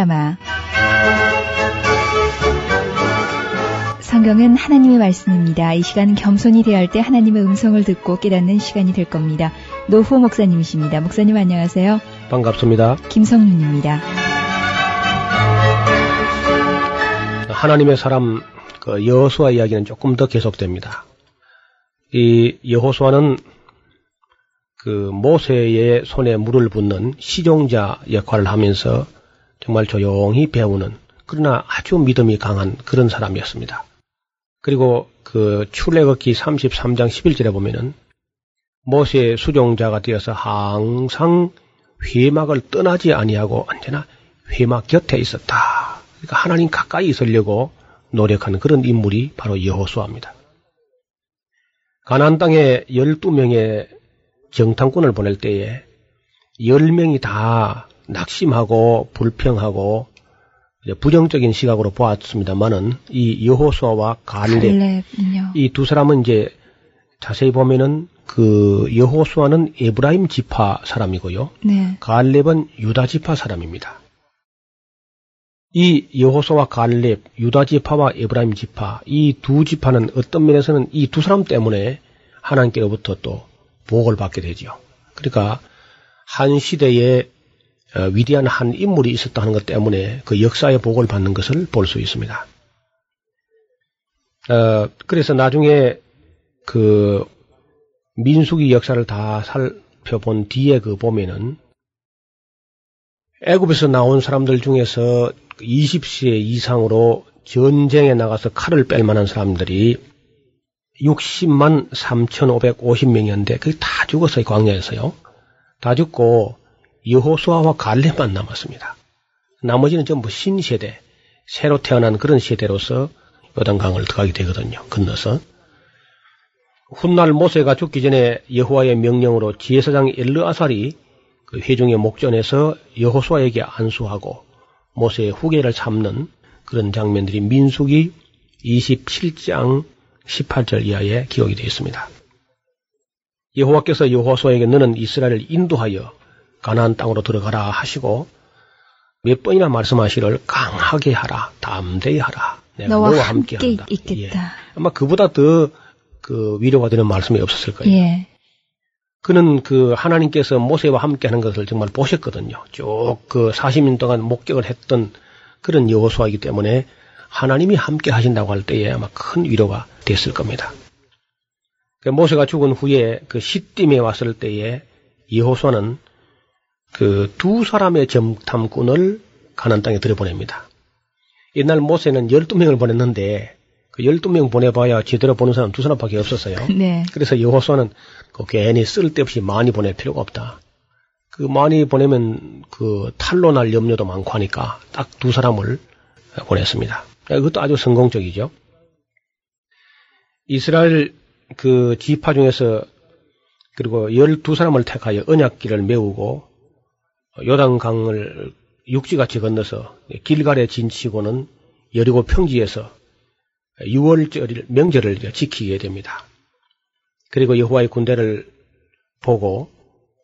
파노라마. 성경은 하나님의 말씀입니다. 이 시간은 겸손히 대할 때 하나님의 음성을 듣고 깨닫는 시간이 될 겁니다. 노후 목사님이십니다. 목사님 안녕하세요. 반갑습니다. 김성윤입니다. 하나님의 사람 그 여호수아 이야기는 조금 더 계속됩니다. 이 여호수아는 그 모세의 손에 물을 붓는 시종자 역할을 하면서 정말 조용히 배우는 그러나 아주 믿음이 강한 그런 사람이었습니다. 그리고 그 출애굽기 33장 11절에 보면은 모세의 수종자가 되어서 항상 회막을 떠나지 아니하고 언제나 회막 곁에 있었다. 그러니까 하나님 가까이 있으려고 노력하는 그런 인물이 바로 여호수아입니다. 가나안 땅에 12명의 정탐꾼을 보낼 때에 10명이 다 낙심하고 불평하고 부정적인 시각으로 보았습니다만은 이 여호수아와 갈렙 이 두 사람은 이제 자세히 보면은 그 여호수아는 에브라임 지파 사람이고요. 네. 갈렙은 유다 지파 사람입니다. 이 여호수아와 갈렙, 유다 지파와 에브라임 지파 이 두 지파는 어떤 면에서는 이 두 사람 때문에 하나님께로부터 또 복을 받게 되죠. 그러니까 한 시대에 어, 위대한 한 인물이 있었다는 것 때문에 그 역사의 복을 받는 것을 볼 수 있습니다. 어, 그래서 나중에 그 민수기 역사를 다 살펴본 뒤에 그 보면은 애굽에서 나온 사람들 중에서 20세 이상으로 전쟁에 나가서 칼을 뺄 만한 사람들이 60만 3,550명이었는데 그게 다 죽었어요 광야에서요. 다 죽고 여호수아와 갈렙만 남았습니다. 나머지는 전부 신세대, 새로 태어난 그런 세대로서 요단강을 들어가게 되거든요. 건너서. 훗날 모세가 죽기 전에 여호와의 명령으로 지혜사장 엘르아살이 그 회중의 목전에서 여호수아에게 안수하고 모세의 후계를 참는 그런 장면들이 민숙이 27장 18절 이하에 기록이 되어 있습니다. 여호와께서 여호수아에게 너는 이스라엘을 인도하여 가나안 땅으로 들어가라 하시고 몇 번이나 말씀하시를 강하게 하라, 담대히 하라. 내가 너와, 너와 함께, 함께 한다. 있겠다. 예. 아마 그보다 더 그 위로가 되는 말씀이 없었을 거예요. 예. 그는 그 하나님께서 모세와 함께 하는 것을 정말 보셨거든요. 쭉 그 40년 동안 목격을 했던 그런 여호수아이기 때문에 하나님이 함께 하신다고 할 때에 아마 큰 위로가 됐을 겁니다. 그 모세가 죽은 후에 그 시딤에 왔을 때에 여호수아는 그 두 사람의 정탐꾼을 가난 땅에 들여보냅니다. 옛날 모세는 12명을 보냈는데 그 12명 보내봐야 제대로 보는 사람 두 사람밖에 없었어요. 네. 그래서 여호수아는 그 괜히 쓸데없이 많이 보낼 필요가 없다. 그 많이 보내면 그 탈로 날 염려도 많고 하니까 딱 두 사람을 보냈습니다. 그것도 아주 성공적이죠. 이스라엘 그 지파 중에서 그리고 12사람을 택하여 언약기를 메우고 요단강을 육지같이 건너서 길갈에 진치고는 여리고 평지에서 6월절 명절을 지키게 됩니다. 그리고 여호와의 군대를 보고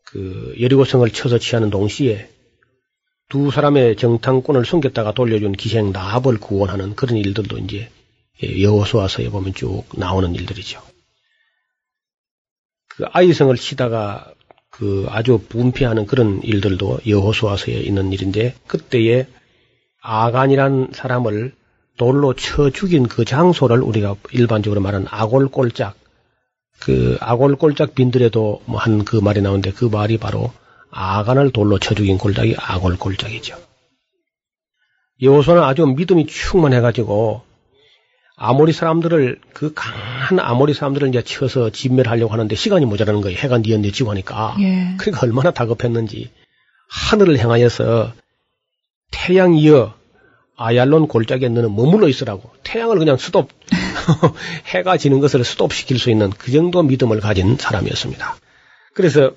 그 여리고성을 쳐서 취하는 동시에 두 사람의 정탐꾼을 숨겼다가 돌려준 기생 나합을 구원하는 그런 일들도 이제 여호수아서에 보면 쭉 나오는 일들이죠. 그 아이성을 치다가 그 아주 분피하는 그런 일들도 여호수아서에 있는 일인데 그때에 아간이란 사람을 돌로 쳐 죽인 그 장소를 우리가 일반적으로 말하는 아골골짝 그 아골골짝 빈들에도 뭐 한 그 말이 나오는데 그 말이 바로 아간을 돌로 쳐 죽인 골짝이 아골골짝이죠. 여호수아는 아주 믿음이 충만해가지고 아모리 사람들을 그 강한 아모리 사람들을 이제 쳐서 진멸하려고 하는데 시간이 모자라는 거예요. 해가 니언니 지고 하니까. 예. 그러니까 얼마나 다급했는지 하늘을 향하여서 태양이여 아얄론 골짜기에 너는 머물러 있으라고 태양을 그냥 스톱 해가 지는 것을 스톱시킬 수 있는 그 정도 믿음을 가진 사람이었습니다. 그래서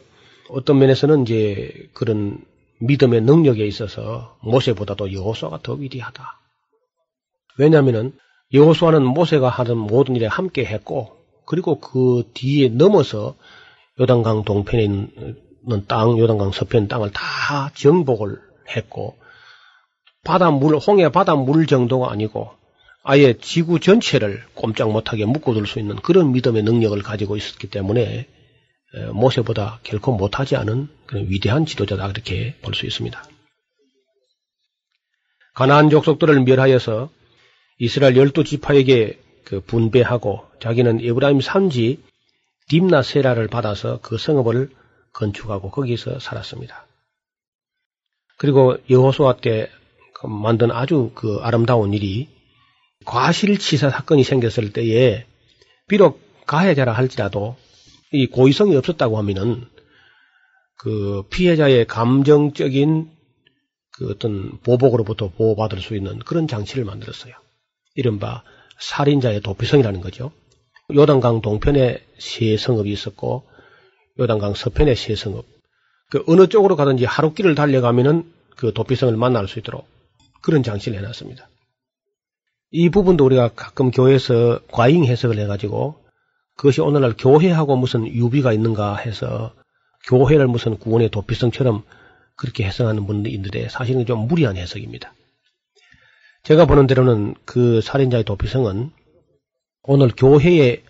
어떤 면에서는 이제 그런 믿음의 능력에 있어서 모세보다도 여호수아가 더 위대하다. 왜냐하면은 여호수아는 모세가 하는 모든 일에 함께 했고 그리고 그 뒤에 넘어서 요단강 동편에 있는 땅, 요단강 서편 땅을 다 정복을 했고 바닷물, 홍해 바닷물 정도가 아니고 아예 지구 전체를 꼼짝 못하게 묶어둘 수 있는 그런 믿음의 능력을 가지고 있었기 때문에 모세보다 결코 못하지 않은 그런 위대한 지도자다 그렇게 볼 수 있습니다. 가나안 족속들을 멸하여서 이스라엘 열두 지파에게 그 분배하고 자기는 에브라임 산지 딥나 세라를 받아서 그 성읍을 건축하고 거기서 살았습니다. 그리고 여호수아 때그 만든 아주 그 아름다운 일이 과실치사 사건이 생겼을 때에 비록 가해자라 할지라도 이 고의성이 없었다고 하면은 그 피해자의 감정적인 그 어떤 보복으로부터 보호받을 수 있는 그런 장치를 만들었어요. 이른바 살인자의 도피성이라는 거죠. 요단강 동편에 세 성읍이 있었고 요단강 서편에 세 성읍. 그 어느 쪽으로 가든지 하루 길을 달려가면은 그 도피성을 만날 수 있도록 그런 장치를 해놨습니다. 이 부분도 우리가 가끔 교회에서 과잉 해석을 해가지고 그것이 오늘날 교회하고 무슨 유비가 있는가 해서 교회를 무슨 구원의 도피성처럼 그렇게 해석하는 분들인데 사실은 좀 무리한 해석입니다. 제가 보는 대로는 그 살인자의 도피성은 오늘 교회에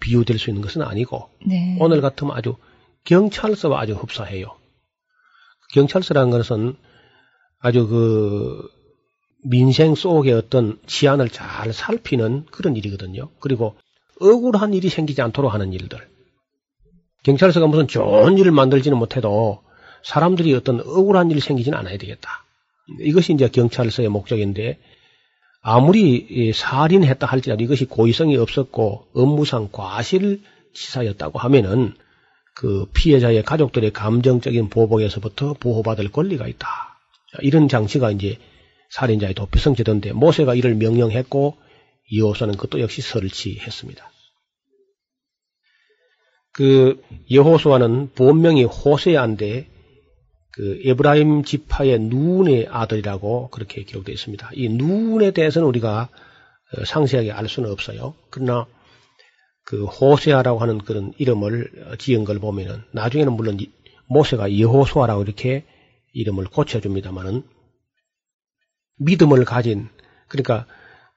비유될 수 있는 것은 아니고 네. 오늘 같으면 아주 경찰서와 아주 흡사해요. 경찰서라는 것은 아주 그 민생 속의 어떤 치안을 잘 살피는 그런 일이거든요. 그리고 억울한 일이 생기지 않도록 하는 일들. 경찰서가 무슨 좋은 일을 만들지는 못해도 사람들이 어떤 억울한 일이 생기지는 않아야 되겠다. 이것이 이제 경찰서의 목적인데 아무리 살인했다 할지라도 이것이 고의성이 없었고 업무상 과실치사였다고 하면은 그 피해자의 가족들의 감정적인 보복에서부터 보호받을 권리가 있다. 이런 장치가 이제 살인자의 도피성 제도인데 모세가 이를 명령했고 여호수아는 그것도 역시 설치했습니다. 그 여호수아는 본명이 호세아인데 그 에브라임 지파의 누운의 아들이라고 그렇게 기록되어 있습니다. 이 누운에 대해서는 우리가 어, 상세하게 알 수는 없어요. 그러나 그 호세아라고 하는 그런 이름을 지은 걸 보면은 나중에는 물론 모세가 여호수아라고 이렇게 이름을 고쳐줍니다만은 믿음을 가진 그러니까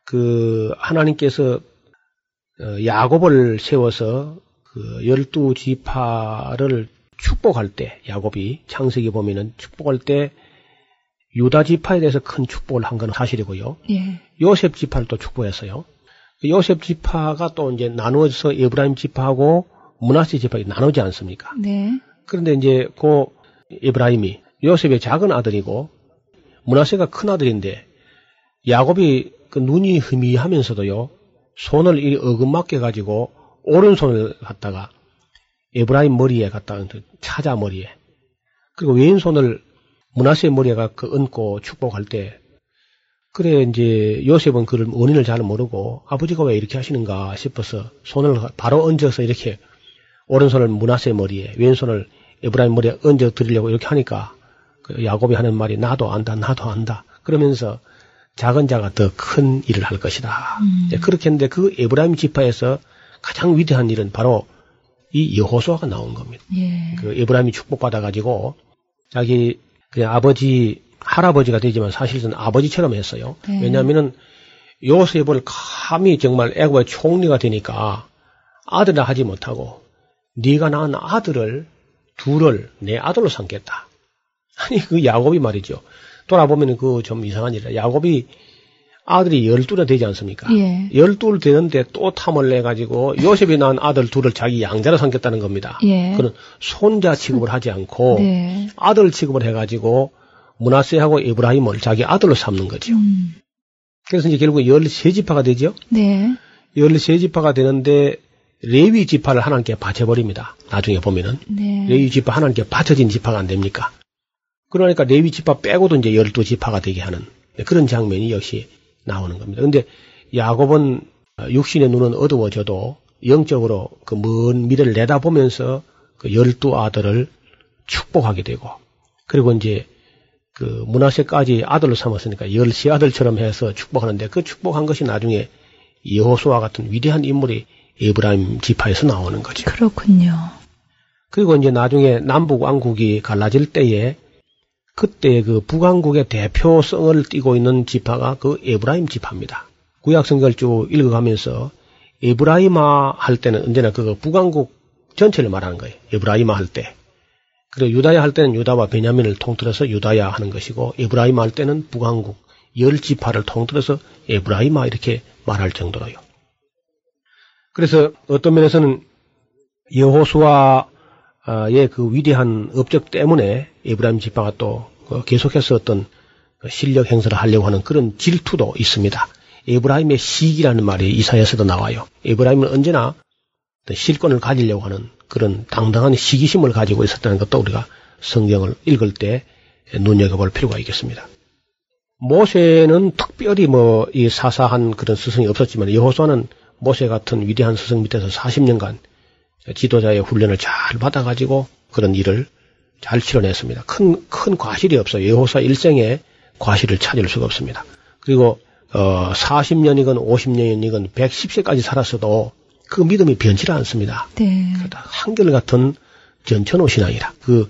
그 하나님께서 어, 야곱을 세워서 그 열두 지파를 축복할 때 야곱이 창세기 보면은 축복할 때 유다 지파에 대해서 큰 축복을 한 건 사실이고요. 예. 요셉 지파를 또 축복했어요. 그 요셉 지파가 또 이제 나누어서 에브라임 지파하고 문하세 지파가 나누지 않습니까? 네. 그런데 이제 그 에브라임이 요셉의 작은 아들이고 문하세가 큰 아들인데 야곱이 그 눈이 흐미하면서도요 손을 이 어긋맞게 가지고 오른손을 갖다가 에브라임 머리에 갖다가 찾아 머리에 그리고 왼손을 문하세 머리에가 그 얹고 축복할 때 그래 이제 요셉은 그를 원인을 잘 모르고 아버지가 왜 이렇게 하시는가 싶어서 손을 바로 얹어서 이렇게 오른손을 므낫세 머리에 왼손을 에브라임 머리에 얹어 드리려고 이렇게 하니까 그 야곱이 하는 말이 나도 안다 나도 안다 그러면서 작은 자가 더 큰 일을 할 것이다. 음. 그렇게 했는데 그 에브라임 지파에서 가장 위대한 일은 바로 이 여호수아가 나온 겁니다. 예. 그 에브라임이 축복받아 가지고 자기 그냥 아버지 할아버지가 되지만 사실은 아버지처럼 했어요. 네. 왜냐하면은 요셉을 감히 정말 애굽의 총리가 되니까 아들이라 하지 못하고 네가 낳은 아들을 둘을 내 아들로 삼겠다. 아니 그 야곱이 말이죠. 돌아보면 그 좀 이상한 일이라 야곱이 아들이 열두나 되지 않습니까? 예. 열둘 되는데 또 탐을 내 가지고 요셉이 낳은 아들 둘을 자기 양자로 삼겠다는 겁니다. 예. 그는 손자 취급을 하지 않고 네. 아들 취급을 해가지고 문하세하고 이브라임을 자기 아들로 삼는 거죠. 음. 그래서 이제 결국 13지파가 되죠. 네. 13지파가 되는데 레위 지파를 하나님께 바쳐버립니다. 나중에 보면은. 네. 레위 지파 하나님께 바쳐진 지파가 안 됩니까? 그러니까 레위 지파 빼고도 이제 12지파가 되게 하는 그런 장면이 역시 나오는 겁니다. 근데 야곱은 육신의 눈은 어두워져도 영적으로 그 먼 미래를 내다보면서 그 열두 아들을 축복하게 되고 그리고 이제 그 문하세까지 아들로 삼았으니까 열시 아들처럼 해서 축복하는데 그 축복한 것이 나중에 여호수아 같은 위대한 인물이 에브라임 지파에서 나오는 거죠. 그렇군요. 그리고 이제 나중에 남북 왕국이 갈라질 때에 그때 그 북왕국의 대표성을 띠고 있는 지파가 그 에브라임 지파입니다. 구약 성경을 쭉 읽어가면서 에브라임아 할 때는 언제나 그 북왕국 전체를 말하는 거예요. 에브라임아 할 때. 그리고 유다야 할 때는 유다와 베냐민을 통틀어서 유다야 하는 것이고 에브라임아 할 때는 북왕국 열 지파를 통틀어서 에브라임아 이렇게 말할 정도로요. 그래서 어떤 면에서는 여호수아의 그 위대한 업적 때문에 에브라임 지파가 또 계속해서 어떤 실력 행사를 하려고 하는 그런 질투도 있습니다. 에브라임의 시기라는 말이 이사야에서도 나와요. 에브라임은 언제나 실권을 가지려고 하는 그런 당당한 시기심을 가지고 있었다는 것도 우리가 성경을 읽을 때 눈여겨볼 필요가 있겠습니다. 모세는 특별히 뭐 이 사사한 그런 스승이 없었지만 여호수아는 모세 같은 위대한 스승 밑에서 40년간 지도자의 훈련을 잘 받아가지고 그런 일을 잘 치러냈습니다. 큰, 큰 과실이 없어요. 여호사 일생에 과실을 찾을 수가 없습니다. 그리고 어, 40년이건 50년이건 110세까지 살았어도 그 믿음이 변치를 않습니다. 네. 한결같은 전천후 신앙이라. 그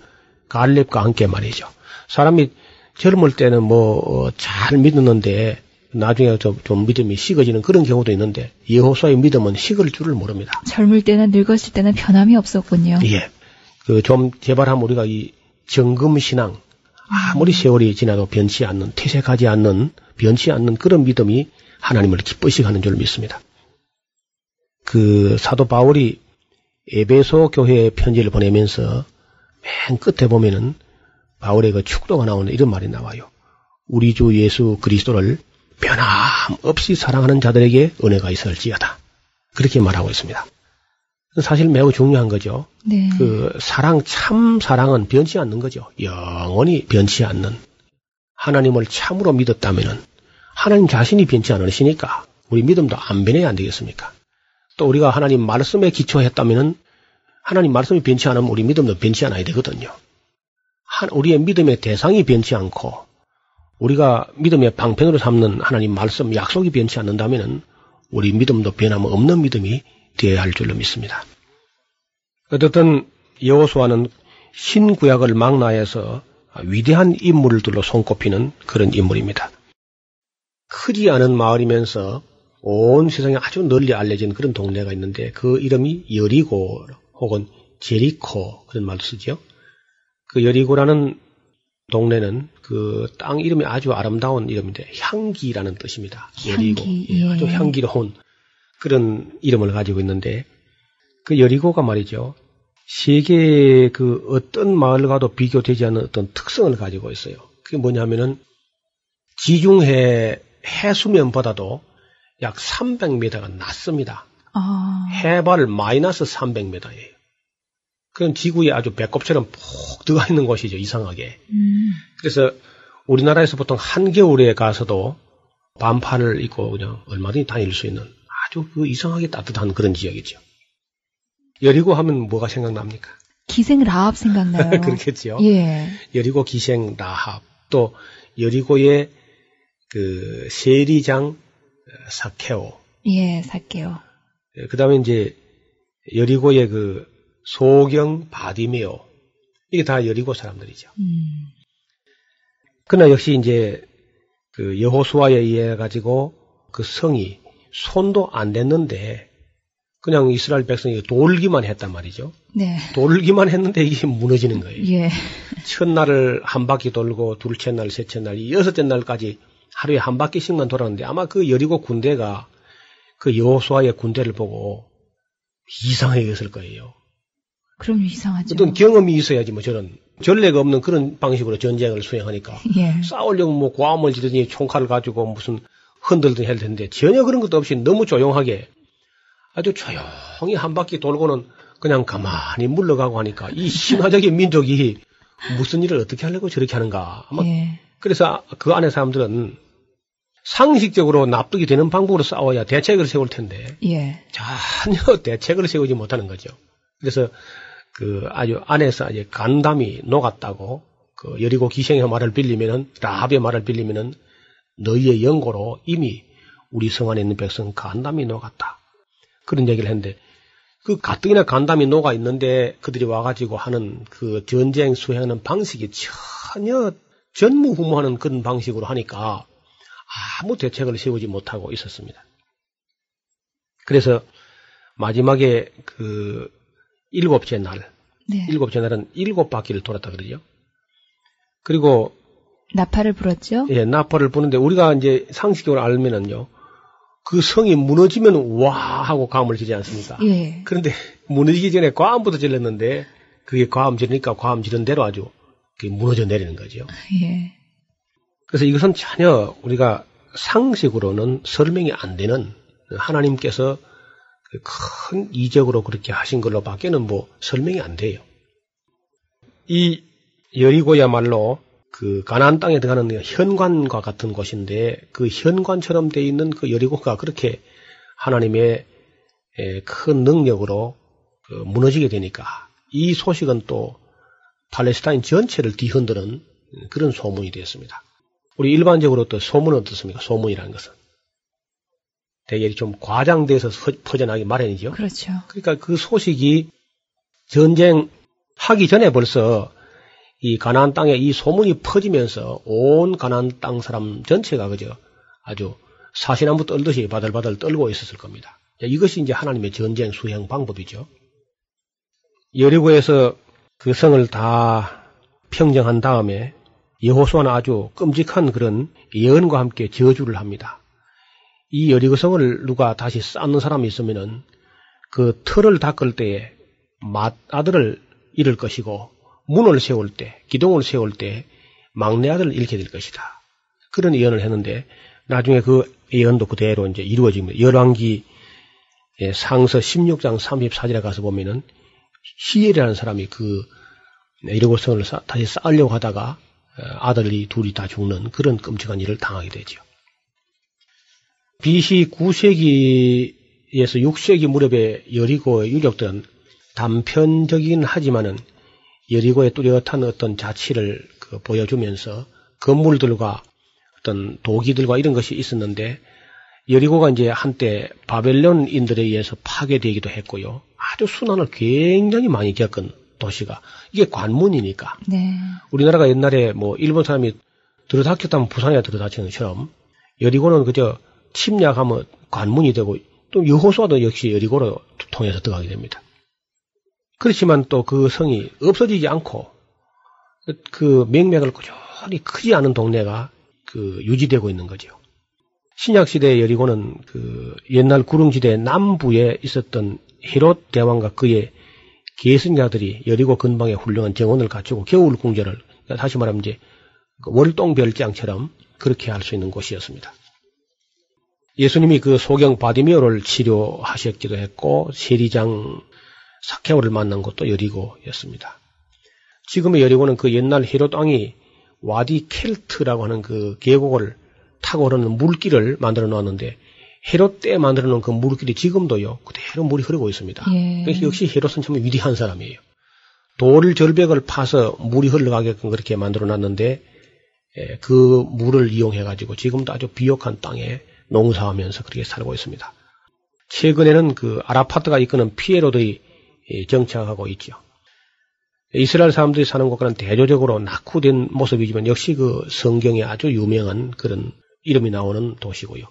갈렙과 함께 말이죠. 사람이 젊을 때는 뭐잘 어, 믿었는데 나중에 좀, 좀, 믿음이 식어지는 그런 경우도 있는데 여호수아의 믿음은 식을 줄을 모릅니다. 젊을 때나 늙었을 때는 변함이 없었군요. 예. 그 좀 제발 하면 우리가 이 정금 신앙 아무리 세월이 지나도 변치 않는 퇴색하지 않는 변치 않는 그런 믿음이 하나님을 기쁘시 하는 줄 믿습니다. 그 사도 바울이 에베소 교회에 편지를 보내면서 맨 끝에 보면은 바울의 그 축도가 나오는 이런 말이 나와요. 우리 주 예수 그리스도를 변함없이 사랑하는 자들에게 은혜가 있을지어다. 그렇게 말하고 있습니다. 사실 매우 중요한 거죠. 네. 그 사랑 참 사랑은 변치 않는 거죠. 영원히 변치 않는 하나님을 참으로 믿었다면은 하나님 자신이 변치 않으시니까 우리 믿음도 안 변해야 안 되겠습니까? 또 우리가 하나님 말씀에 기초했다면은 하나님 말씀이 변치 않으면 우리 믿음도 변치 않아야 되거든요. 우리의 믿음의 대상이 변치 않고 우리가 믿음의 방편으로 삼는 하나님 말씀 약속이 변치 않는다면은 우리 믿음도 변함 없는 믿음이 되어야 할 줄로 믿습니다. 어떻든 여호수아는 신구약을 망라해서 위대한 인물들로 손꼽히는 그런 인물입니다. 크지 않은 마을이면서 온 세상에 아주 널리 알려진 그런 동네가 있는데 그 이름이 여리고 혹은 제리코 그런 말도 쓰죠. 그 여리고라는 동네는 그 땅 이름이 아주 아름다운 이름인데 향기라는 뜻입니다. 여리고 향기, 예. 아주 향기로운 그런 이름을 가지고 있는데 그 여리고가 말이죠. 세계의 그 어떤 마을 과도 비교되지 않는 어떤 특성을 가지고 있어요. 그게 뭐냐면은 지중해 해수면보다도 약 300m가 낮습니다. 아. 해발 마이너스 300m예요. 그건 지구에 아주 배꼽처럼 푹 들어가 있는 곳이죠, 이상하게. 음. 그래서 우리나라에서 보통 한겨울에 가서도 반팔을 입고 그냥 얼마든지 다닐 수 있는 아주 그 이상하게 따뜻한 그런 지역이죠. 여리고 하면 뭐가 생각납니까? 기생 라합 생각나요. 그렇겠죠. 예. 여리고 기생 라합 또 여리고의 그 세리장 사케오. 예, 사케오. 예, 그다음에 이제 여리고의 그 소경 바디메오 이게 다 여리고 사람들이죠. 음. 그러나 역시 이제 그 여호수아에 의해 가지고 그 성이 손도 안 댔는데 그냥 이스라엘 백성이 돌기만 했단 말이죠. 네. 돌기만 했는데 이게 무너지는 거예요. 예. 첫날을 한 바퀴 돌고 둘째 날, 셋째 날, 여섯째 날까지 하루에 한 바퀴씩만 돌았는데 아마 그 여리고 군대가 그 여호수아의 군대를 보고 이상하게 여겼을 거예요. 그럼 이상하죠. 어떤 경험이 있어야지 뭐 저런 전례가 없는 그런 방식으로 전쟁을 수행하니까 예. 싸우려면 뭐 고함을 지르니 총칼을 가지고 무슨 흔들든 할 텐데 전혀 그런 것도 없이 너무 조용하게 아주 조용히 한 바퀴 돌고는 그냥 가만히 물러가고 하니까 이 신화적인 민족이 무슨 일을 어떻게 하려고 저렇게 하는가. 아마 예. 그래서 그 안에 사람들은 상식적으로 납득이 되는 방법으로 싸워야 대책을 세울 텐데 예. 전혀 대책을 세우지 못하는 거죠. 그래서 그 아주 안에서 이제 간담이 녹았다고 그 여리고 기생의 말을 빌리면은 라합의 말을 빌리면은 너희의 연고로 이미 우리 성 안에 있는 백성 간담이 녹았다. 그런 얘기를 했는데 그 가뜩이나 간담이 녹아 있는데 그들이 와가지고 하는 그 전쟁 수행하는 방식이 전혀 전무후무하는 그런 방식으로 하니까 아무 대책을 세우지 못하고 있었습니다. 그래서 마지막에 그 일곱째 날, 네. 일곱째 날은 일곱 바퀴를 돌았다 그러죠. 그리고 나팔을 불었죠? 예, 나팔을 부는데 우리가 이제 상식적으로 알면은요. 그 성이 무너지면 와 하고 감을 지지 않습니까? 예. 그런데 무너지기 전에 과음부터 질렀는데 그게 과음 지르니까 과음 지른 대로 아주 무너져 내리는 거죠. 예. 그래서 이것은 전혀 우리가 상식으로는 설명이 안 되는 하나님께서 그 큰 이적으로 그렇게 하신 걸로 밖에는 뭐 설명이 안 돼요. 이 여리고야말로 그 가나안 땅에 들어가는 현관과 같은 곳인데 그 현관처럼 돼 있는 그 여리고가 그렇게 하나님의 에, 큰 능력으로 그 무너지게 되니까 이 소식은 또 팔레스타인 전체를 뒤흔드는 그런 소문이 되었습니다. 우리 일반적으로 또 소문은 어떻습니까? 소문이라는 것은 되게 좀 과장돼서 서- 퍼져나기 마련이죠. 그렇죠. 그러니까 그 소식이 전쟁 하기 전에 벌써 이 가나안 땅에 이 소문이 퍼지면서 온 가나안 땅 사람 전체가 그저 아주 사시나무 떨듯이 바들바들 떨고 있었을 겁니다. 자, 이것이 이제 하나님의 전쟁 수행 방법이죠. 여리고에서 그 성을 다 평정한 다음에 여호수아는 아주 끔찍한 그런 예언과 함께 저주를 합니다. 이 여리고 성을 누가 다시 쌓는 사람이 있으면은 그 틀을 닦을 때에 맏 아들을 잃을 것이고 문을 세울 때, 기둥을 세울 때 막내 아들을 잃게 될 것이다. 그런 예언을 했는데 나중에 그 예언도 그대로 이제 이루어집니다. 열왕기 예, 상서 16장 34절에 가서 보면은 히엘이라는 사람이 그 이르고성을 쌓- 다시 쌓으려고 하다가 어, 아들이 둘이 다 죽는 그런 끔찍한 일을 당하게 되죠. BC 9세기에서 6세기 무렵에 여리고의 유적들은 단편적이긴 하지만은 여리고의 뚜렷한 어떤 자치를 그 보여주면서 건물들과 어떤 도기들과 이런 것이 있었는데 여리고가 이제 한때 바벨론인들에 의해서 파괴되기도 했고요. 아주 순환을 굉장히 많이 겪은 도시가 이게 관문이니까 네. 우리나라가 옛날에 뭐 일본 사람이 들어닥쳤다면 부산에 들어닥치는 것처럼 여리고는 그저 침략하면 관문이 되고 또 여호수아도 역시 여리고로 통해서 들어가게 됩니다. 그렇지만 또 그 성이 없어지지 않고 그 명맥을 꾸준히 크지 않은 동네가 그 유지되고 있는 거죠. 신약 시대 여리고는 그 옛날 구릉지대 남부에 있었던 헤롯 대왕과 그의 계승자들이 여리고 근방에 훌륭한 정원을 갖추고 겨울 궁전을 다시 말하면 이제 그 월동 별장처럼 그렇게 할 수 있는 곳이었습니다. 예수님이 그 소경 바디미오를 치료하셨기도 했고 세리장 사케오를 만난 곳도 여리고였습니다. 지금의 여리고는 그 옛날 헤롯 왕이 와디 켈트라고 하는 그 계곡을 타고 흐르는 물길을 만들어 놓았는데 헤롯 때 만들어 놓은 그 물길이 지금도요 그대로 물이 흐르고 있습니다. 예. 역시 헤롯은 참 위대한 사람이에요. 돌 절벽을 파서 물이 흘러가게끔 그렇게 만들어 놨는데 예, 그 물을 이용해 가지고 지금도 아주 비옥한 땅에 농사하면서 그렇게 살고 있습니다. 최근에는 그 아라파트가 이끄는 피에로들이 예, 정착하고 있죠. 이스라엘 사람들이 사는 곳과는 대조적으로 낙후된 모습이지만 역시 그 성경에 아주 유명한 그런 이름이 나오는 도시고요.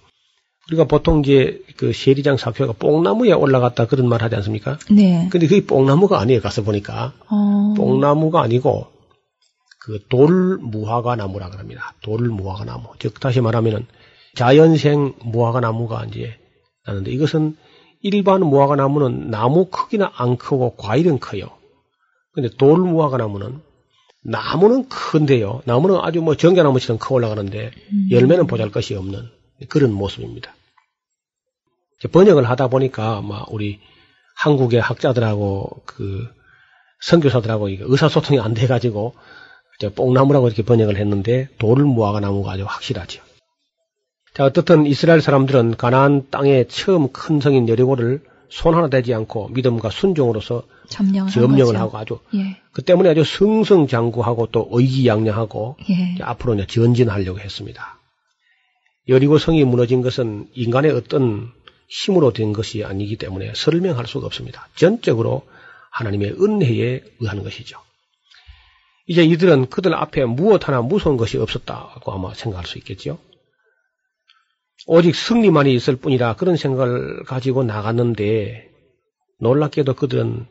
우리가 보통 이제 그 세리장 사표가 뽕나무에 올라갔다 그런 말 하지 않습니까? 네. 근데 그게 뽕나무가 아니에요. 가서 보니까. 어. 뽕나무가 아니고 그 돌무화과 나무라 그럽니다. 돌무화과 나무. 즉 다시 말하면은 자연생 무화과 나무가 이제 나는데 이것은 일반 무화과 나무는 나무 크기는 안 크고 과일은 커요. 근데 돌 무화과 나무는 나무는 큰데요. 나무는 아주 뭐 정자나무처럼 커 올라가는데 음. 열매는 보잘 것이 없는 그런 모습입니다. 번역을 하다 보니까 막 우리 한국의 학자들하고 그 선교사들하고 의사소통이 안 돼가지고 뽕나무라고 이렇게 번역을 했는데 돌을 무화과 나무가 아주 확실하죠. 자 어떻든 이스라엘 사람들은 가나안 땅의 처음 큰 성인 여리고를 손 하나 대지 않고 믿음과 순종으로서 점령을, 점령을 하고 아주 예. 그 때문에 아주 승승장구하고 또 의기양양하고 예. 앞으로 이제 전진하려고 했습니다. 여리고 성이 무너진 것은 인간의 어떤 힘으로 된 것이 아니기 때문에 설명할 수가 없습니다. 전적으로 하나님의 은혜에 의한 것이죠. 이제 이들은 그들 앞에 무엇 하나 무서운 것이 없었다고 아마 생각할 수 있겠죠. 오직 승리만이 있을 뿐이라 그런 생각을 가지고 나갔는데 놀랍게도 그들은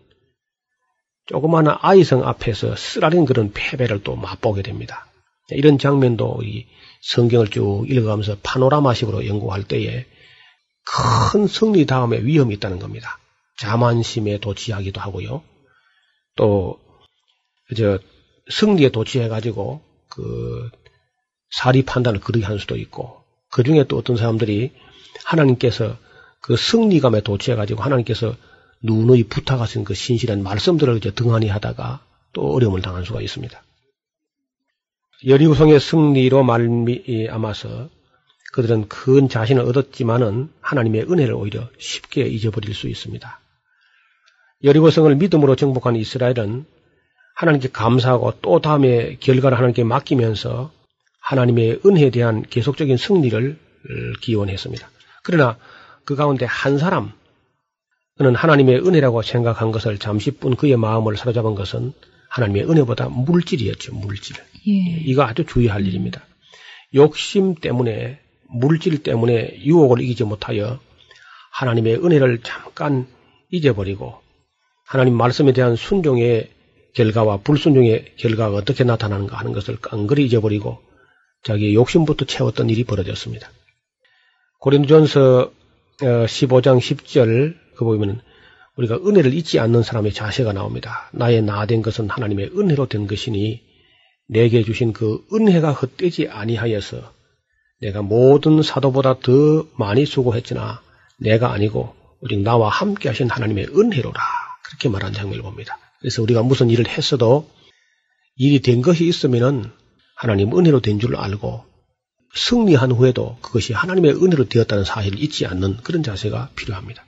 조그마한 아이성 앞에서 쓰라린 그런 패배를 또 맛보게 됩니다. 이런 장면도 이 성경을 쭉 읽어가면서 파노라마식으로 연구할 때에 큰 승리 다음에 위험이 있다는 겁니다. 자만심에 도취하기도 하고요. 또, 저, 승리에 도취해가지고, 그, 사리 판단을 그르게 할 수도 있고, 그 중에 또 어떤 사람들이 하나님께서 그 승리감에 도취해가지고 하나님께서 누누이 부탁하신 그 신실한 말씀들을 이제 등한히 하다가 또 어려움을 당할 수가 있습니다. 여리고성의 승리로 말미암아서 그들은 큰 자신을 얻었지만은 하나님의 은혜를 오히려 쉽게 잊어버릴 수 있습니다. 여리고성을 믿음으로 정복한 이스라엘은 하나님께 감사하고 또 다음에 결과를 하나님께 맡기면서 하나님의 은혜에 대한 계속적인 승리를 기원했습니다. 그러나 그 가운데 한 사람, 그는 하나님의 은혜라고 생각한 것을 잠시뿐 그의 마음을 사로잡은 것은 하나님의 은혜보다 물질이었죠, 물질. 예. 이거 아주 주의할 일입니다. 욕심 때문에 물질 때문에 유혹을 이기지 못하여 하나님의 은혜를 잠깐 잊어버리고 하나님 말씀에 대한 순종의 결과와 불순종의 결과가 어떻게 나타나는가 하는 것을 깡그리 잊어버리고 자기의 욕심부터 채웠던 일이 벌어졌습니다. 고린도전서 15장 어, 10절 그 보면 우리가 은혜를 잊지 않는 사람의 자세가 나옵니다. 나의 나된 것은 하나님의 은혜로 된 것이니 내게 주신 그 은혜가 헛되지 아니하여서 내가 모든 사도보다 더 많이 수고했으나 내가 아니고 우리 나와 함께 하신 하나님의 은혜로라. 그렇게 말한 장면을 봅니다. 그래서 우리가 무슨 일을 했어도 일이 된 것이 있으면은 하나님 은혜로 된 줄 알고 승리한 후에도 그것이 하나님의 은혜로 되었다는 사실을 잊지 않는 그런 자세가 필요합니다.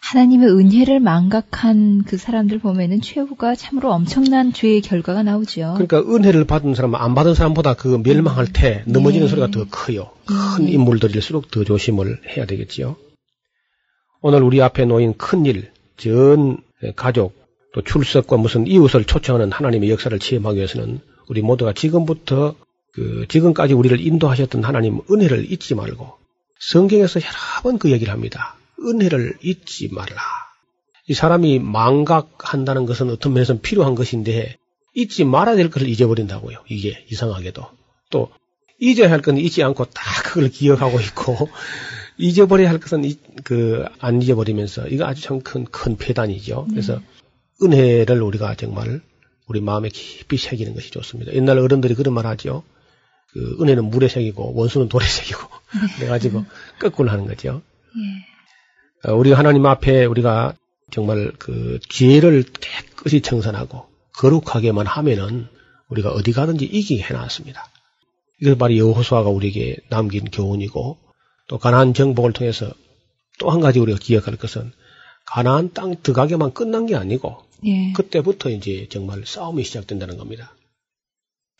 하나님의 은혜를 망각한 그 사람들 보면은 최후가 참으로 엄청난 죄의 결과가 나오죠. 그러니까 은혜를 받은 사람은 안 받은 사람보다 그 멸망할 때 넘어지는 네. 소리가 더 커요. 큰 네. 인물들일수록 더 조심을 해야 되겠지요. 오늘 우리 앞에 놓인 큰 일, 전 가족, 또 출석과 무슨 이웃을 초청하는 하나님의 역사를 체험하기 위해서는 우리 모두가 지금부터 그 지금까지 우리를 인도하셨던 하나님 은혜를 잊지 말고 성경에서 여러 번 그 얘기를 합니다. 은혜를 잊지 말라. 이 사람이 망각한다는 것은 어떤 면에서는 필요한 것인데 잊지 말아야 될 것을 잊어버린다고요. 이게 이상하게도. 또 잊어야 할 건 잊지 않고 딱 그걸 기억하고 있고 잊어버려야 할 것은 그 안 잊어버리면서 이거 아주 참 큰큰 폐단이죠. 그래서 네. 은혜를 우리가 정말 우리 마음에 깊이 새기는 것이 좋습니다. 옛날 어른들이 그런 말 하죠. 그 은혜는 물에 새기고 원수는 돌에 새기고 네. 그래가지고 거꾸로 하는 거죠. 예. 어, 우리 하나님 앞에 우리가 정말 그 기회를 깨끗이 청산하고 거룩하게만 하면은 우리가 어디 가든지 이기게 해놨습니다. 이것 바로 여호수아가 우리에게 남긴 교훈이고 또 가나안 정복을 통해서 또 한 가지 우리가 기억할 것은 가나안 땅 들어가게만 끝난 게 아니고 예. 그때부터 이제 정말 싸움이 시작된다는 겁니다.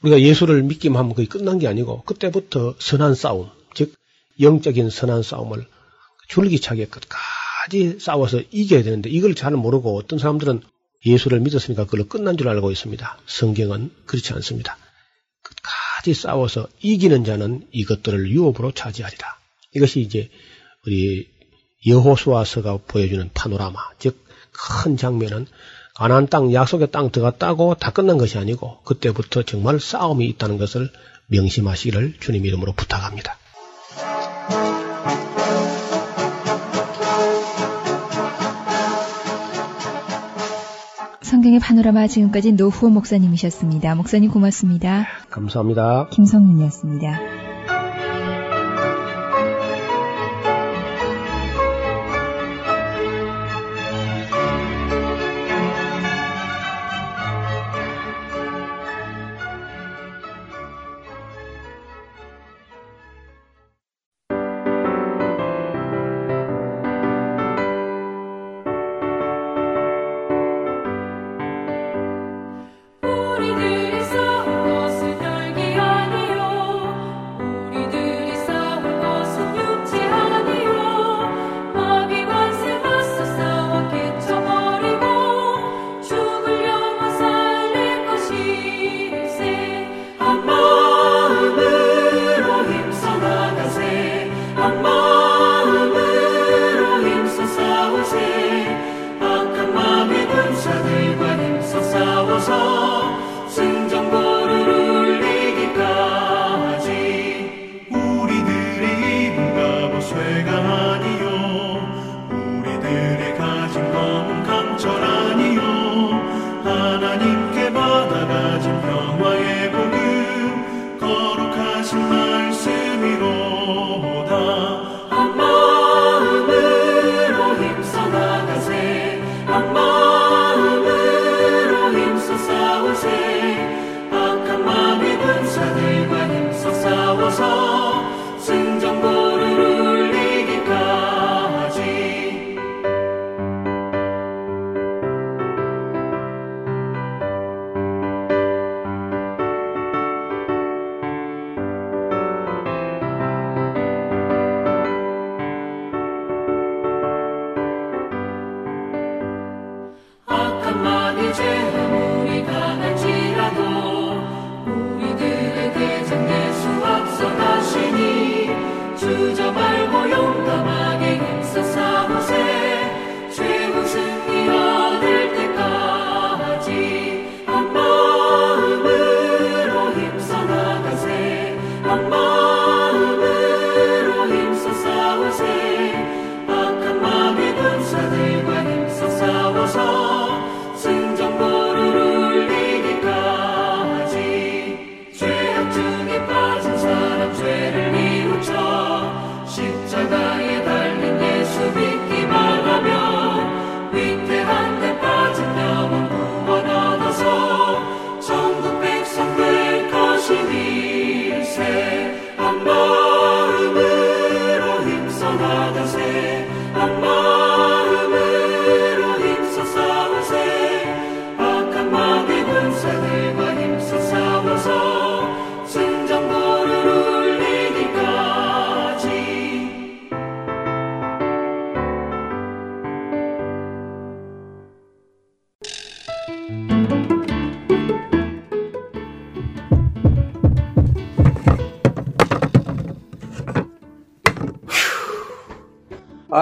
우리가 예수를 믿기만 하면 그게 끝난 게 아니고 그때부터 선한 싸움, 즉 영적인 선한 싸움을 줄기차게 끝까지 싸워서 이겨야 되는데 이걸 잘 모르고 어떤 사람들은 예수를 믿었으니까 그걸로 끝난 줄 알고 있습니다. 성경은 그렇지 않습니다. 끝까지 싸워서 이기는 자는 이것들을 유업으로 차지하리라. 이것이 이제 우리 여호수아서가 보여주는 파노라마, 즉 큰 장면은 가나안 땅 약속의 땅 들어갔다고 다 끝난 것이 아니고 그때부터 정말 싸움이 있다는 것을 명심하시기를 주님 이름으로 부탁합니다. 성경의 파노라마 지금까지 노후호 목사님이셨습니다. 목사님 고맙습니다. 감사합니다. 김성윤이었습니다.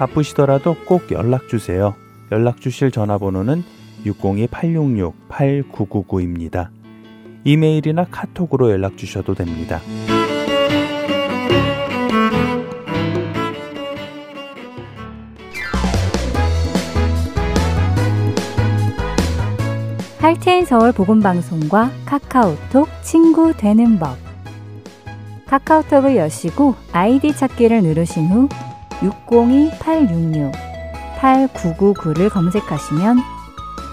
바쁘시더라도 꼭 연락 주세요. 연락 주실 전화번호는 602-866-8999입니다. 이메일이나 카톡으로 연락 주셔도 됩니다. 할테인 서울 복음 방송과 카카오톡 친구 되는 법. 카카오톡을 여시고 아이디 찾기를 누르신 후 602-866-8999를 검색하시면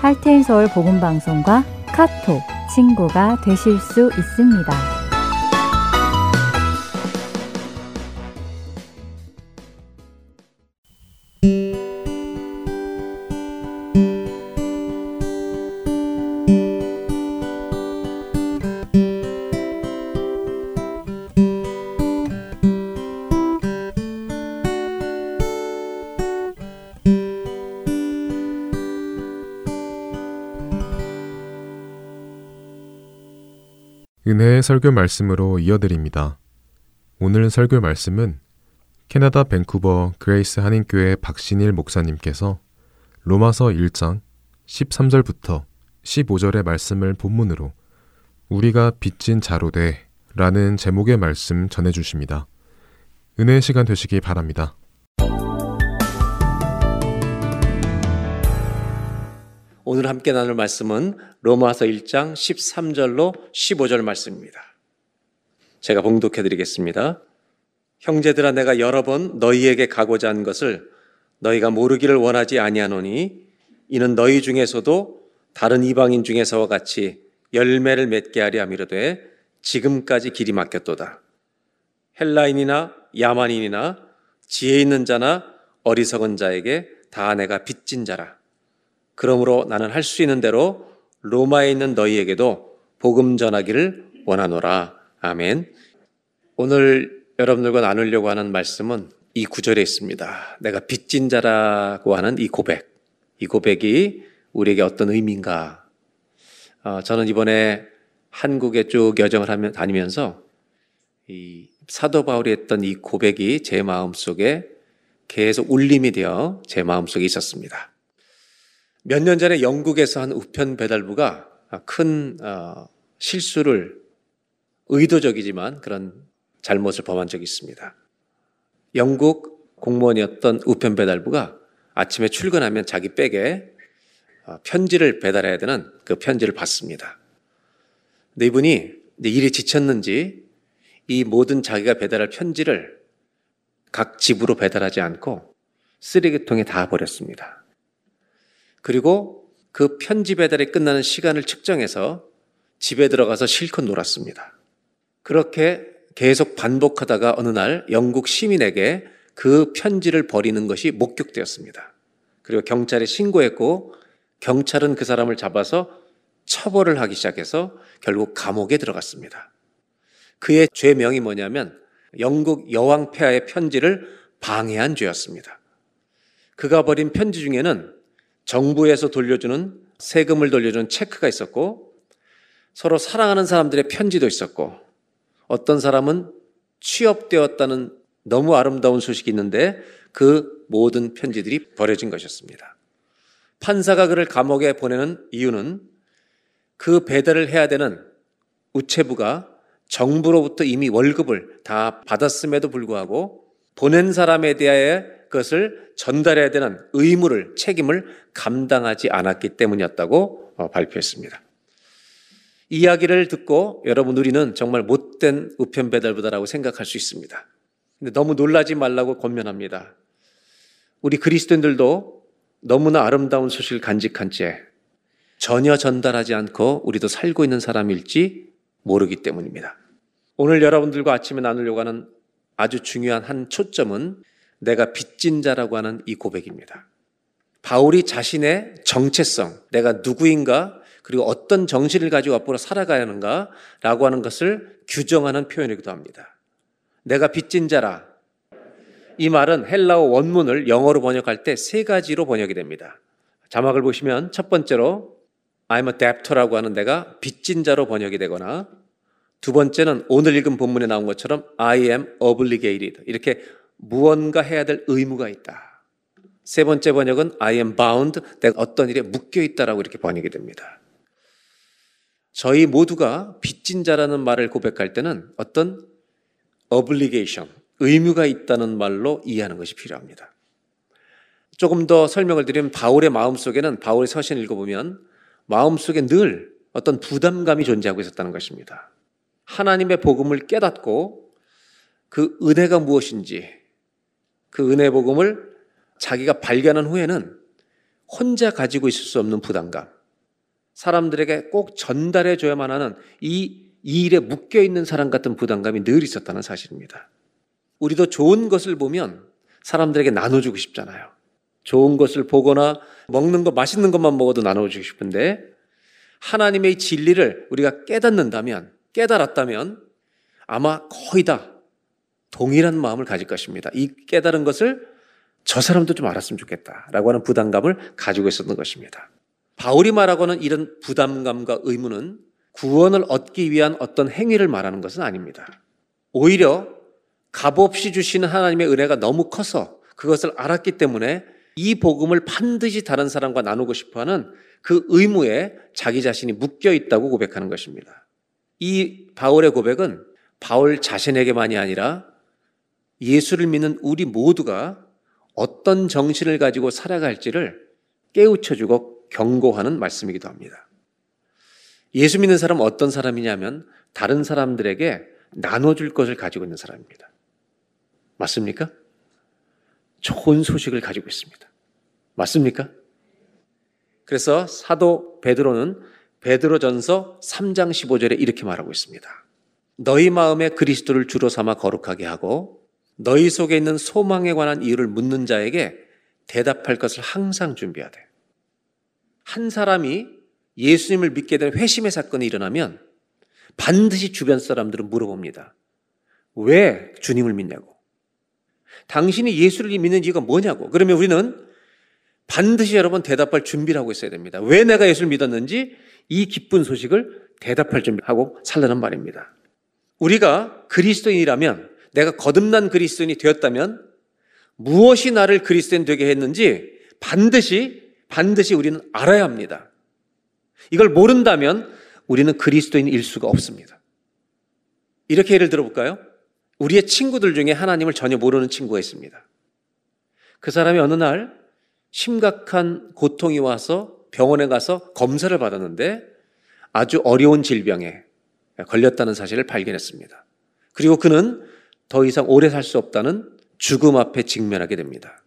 할테인 서울 복음 방송과 카톡 친구가 되실 수 있습니다. 은혜의 설교 말씀으로 이어드립니다. 오늘 설교 말씀은 캐나다 밴쿠버 그레이스 한인교회 박신일 목사님께서 로마서 1장 13절부터 15절의 말씀을 본문으로 우리가 빚진 자로되 라는 제목의 말씀 전해 주십니다. 은혜의 시간 되시기 바랍니다. 오늘 함께 나눌 말씀은 로마서 1장 13절로 15절 말씀입니다. 제가 봉독해 드리겠습니다. 형제들아 내가 여러 번 너희에게 가고자 한 것을 너희가 모르기를 원하지 아니하노니 이는 너희 중에서도 다른 이방인 중에서와 같이 열매를 맺게 하려 함이로되 지금까지 길이 막혔도다. 헬라인이나 야만인이나 지혜 있는 자나 어리석은 자에게 다 내가 빚진 자라. 그러므로 나는 할 수 있는 대로 로마에 있는 너희에게도 복음 전하기를 원하노라. 아멘. 오늘 여러분들과 나누려고 하는 말씀은 이 구절에 있습니다. 내가 빚진 자라고 하는 이 고백. 이 고백이 우리에게 어떤 의미인가? 어, 저는 이번에 한국에 쭉 여정을 하며 다니면서 이 사도 바울이 했던 이 고백이 제 마음 속에 계속 울림이 되어 제 마음 속에 있었습니다. 몇 년 전에 영국에서 한 우편 배달부가 큰 어, 실수를 의도적이지만 그런 잘못을 범한 적이 있습니다. 영국 공무원이었던 우편 배달부가 아침에 출근하면 자기 백에 어, 편지를 배달해야 되는 그 편지를 받습니다. 근데 이분이 일이 지쳤는지 이 모든 자기가 배달할 편지를 각 집으로 배달하지 않고 쓰레기통에 다 버렸습니다. 그리고 그 편지 배달이 끝나는 시간을 측정해서 집에 들어가서 실컷 놀았습니다. 그렇게 계속 반복하다가 어느 날 영국 시민에게 그 편지를 버리는 것이 목격되었습니다. 그리고 경찰에 신고했고 경찰은 그 사람을 잡아서 처벌을 하기 시작해서 결국 감옥에 들어갔습니다. 그의 죄명이 뭐냐면 영국 여왕 폐하의 편지를 방해한 죄였습니다. 그가 버린 편지 중에는 정부에서 돌려주는 세금을 돌려주는 체크가 있었고 서로 사랑하는 사람들의 편지도 있었고 어떤 사람은 취업되었다는 너무 아름다운 소식이 있는데 그 모든 편지들이 버려진 것이었습니다. 판사가 그를 감옥에 보내는 이유는 그 배달을 해야 되는 우체부가 정부로부터 이미 월급을 다 받았음에도 불구하고 보낸 사람에 대하여 그 것을 전달해야 되는 의무를, 책임을 감당하지 않았기 때문이었다고 어, 발표했습니다. 이야기를 듣고 여러분 우리는 정말 못된 우편 배달부다라고 생각할 수 있습니다. 근데 너무 놀라지 말라고 권면합니다. 우리 그리스도인들도 너무나 아름다운 소식을 간직한 채 전혀 전달하지 않고 우리도 살고 있는 사람일지 모르기 때문입니다. 오늘 여러분들과 아침에 나누려고 하는 아주 중요한 한 초점은 내가 빚진 자라고 하는 이 고백입니다. 바울이 자신의 정체성, 내가 누구인가, 그리고 어떤 정신을 가지고 앞으로 살아가야 하는가, 라고 하는 것을 규정하는 표현이기도 합니다. 내가 빚진 자라. 이 말은 헬라어 원문을 영어로 번역할 때 세 가지로 번역이 됩니다. 자막을 보시면 첫 번째로 I'm a debtor라고 하는 내가 빚진 자로 번역이 되거나 두 번째는 오늘 읽은 본문에 나온 것처럼 I am obligated. 이렇게 무언가 해야 될 의무가 있다. 세 번째 번역은 I am bound. 내가 어떤 일에 묶여 있다라고 이렇게 번역이 됩니다. 저희 모두가 빚진 자라는 말을 고백할 때는 어떤 obligation, 의무가 있다는 말로 이해하는 것이 필요합니다. 조금 더 설명을 드리면 바울의 마음속에는 바울의 서신 읽어보면 마음속에 늘 어떤 부담감이 존재하고 있었다는 것입니다. 하나님의 복음을 깨닫고 그 은혜가 무엇인지 그 은혜 복음을 자기가 발견한 후에는 혼자 가지고 있을 수 없는 부담감, 사람들에게 꼭 전달해 줘야만 하는 이, 이 일에 묶여 있는 사람 같은 부담감이 늘 있었다는 사실입니다. 우리도 좋은 것을 보면 사람들에게 나눠주고 싶잖아요. 좋은 것을 보거나 먹는 거, 맛있는 것만 먹어도 나눠주고 싶은데 하나님의 진리를 우리가 깨닫는다면 깨달았다면 아마 거의 다 동일한 마음을 가질 것입니다. 이 깨달은 것을 저 사람도 좀 알았으면 좋겠다라고 하는 부담감을 가지고 있었던 것입니다. 바울이 말하고는 이런 부담감과 의무는 구원을 얻기 위한 어떤 행위를 말하는 것은 아닙니다. 오히려 값없이 주시는 하나님의 은혜가 너무 커서 그것을 알았기 때문에 이 복음을 반드시 다른 사람과 나누고 싶어 하는 그 의무에 자기 자신이 묶여 있다고 고백하는 것입니다. 이 바울의 고백은 바울 자신에게만이 아니라 예수를 믿는 우리 모두가 어떤 정신을 가지고 살아갈지를 깨우쳐주고 경고하는 말씀이기도 합니다. 예수 믿는 사람은 어떤 사람이냐면 다른 사람들에게 나눠줄 것을 가지고 있는 사람입니다. 맞습니까? 좋은 소식을 가지고 있습니다. 맞습니까? 그래서 사도 베드로는 베드로전서 3장 15절에 이렇게 말하고 있습니다. 너희 마음에 그리스도를 주로 삼아 거룩하게 하고 너희 속에 있는 소망에 관한 이유를 묻는 자에게 대답할 것을 항상 준비하되 한 사람이 예수님을 믿게 된 회심의 사건이 일어나면 반드시 주변 사람들은 물어봅니다. 왜 주님을 믿냐고. 당신이 예수를 믿는 이유가 뭐냐고. 그러면 우리는 반드시 여러분 대답할 준비를 하고 있어야 됩니다. 왜 내가 예수를 믿었는지 이 기쁜 소식을 대답할 준비하고 살라는 말입니다. 우리가 그리스도인이라면 내가 거듭난 그리스도인이 되었다면 무엇이 나를 그리스도인 되게 했는지 반드시 반드시 우리는 알아야 합니다. 이걸 모른다면 우리는 그리스도인일 수가 없습니다. 이렇게 예를 들어볼까요? 우리의 친구들 중에 하나님을 전혀 모르는 친구가 있습니다. 그 사람이 어느 날 심각한 고통이 와서 병원에 가서 검사를 받았는데 아주 어려운 질병에 걸렸다는 사실을 발견했습니다. 그리고 그는 더 이상 오래 살 수 없다는 죽음 앞에 직면하게 됩니다.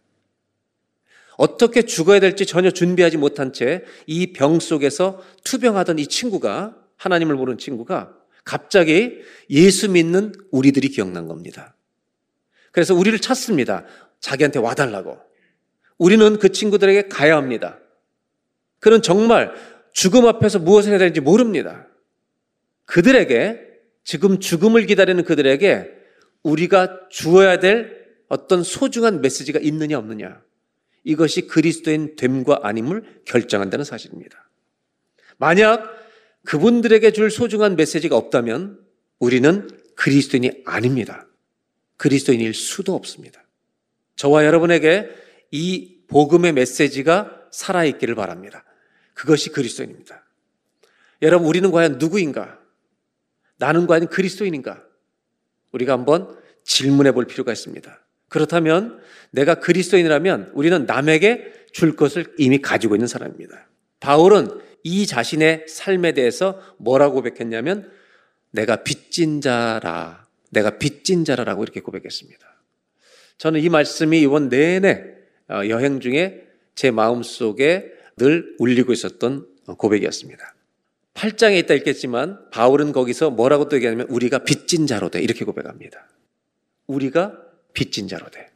어떻게 죽어야 될지 전혀 준비하지 못한 채 이 병 속에서 투병하던 이 친구가 하나님을 모르는 친구가 갑자기 예수 믿는 우리들이 기억난 겁니다. 그래서 우리를 찾습니다. 자기한테 와달라고. 우리는 그 친구들에게 가야 합니다. 그는 정말 죽음 앞에서 무엇을 해야 되는지 모릅니다. 그들에게 지금 죽음을 기다리는 그들에게 우리가 주어야 될 어떤 소중한 메시지가 있느냐 없느냐 이것이 그리스도인 됨과 아님을 결정한다는 사실입니다. 만약 그분들에게 줄 소중한 메시지가 없다면 우리는 그리스도인이 아닙니다. 그리스도인일 수도 없습니다. 저와 여러분에게 이 복음의 메시지가 살아있기를 바랍니다. 그것이 그리스도인입니다. 여러분, 우리는 과연 누구인가? 나는 과연 그리스도인인가? 우리가 한번 질문해 볼 필요가 있습니다. 그렇다면 내가 그리스도인이라면 우리는 남에게 줄 것을 이미 가지고 있는 사람입니다. 바울은 이 자신의 삶에 대해서 뭐라고 고백했냐면 내가 빚진 자라, 내가 빚진 자라라고 이렇게 고백했습니다. 저는 이 말씀이 이번 내내 어, 여행 중에 제 마음 속에 늘 울리고 있었던 고백이었습니다. 8장에 있다 읽겠지만 바울은 거기서 뭐라고 또 얘기하냐면 우리가 빚진 자로 돼 이렇게 고백합니다. 우리가 빚진 자로 돼.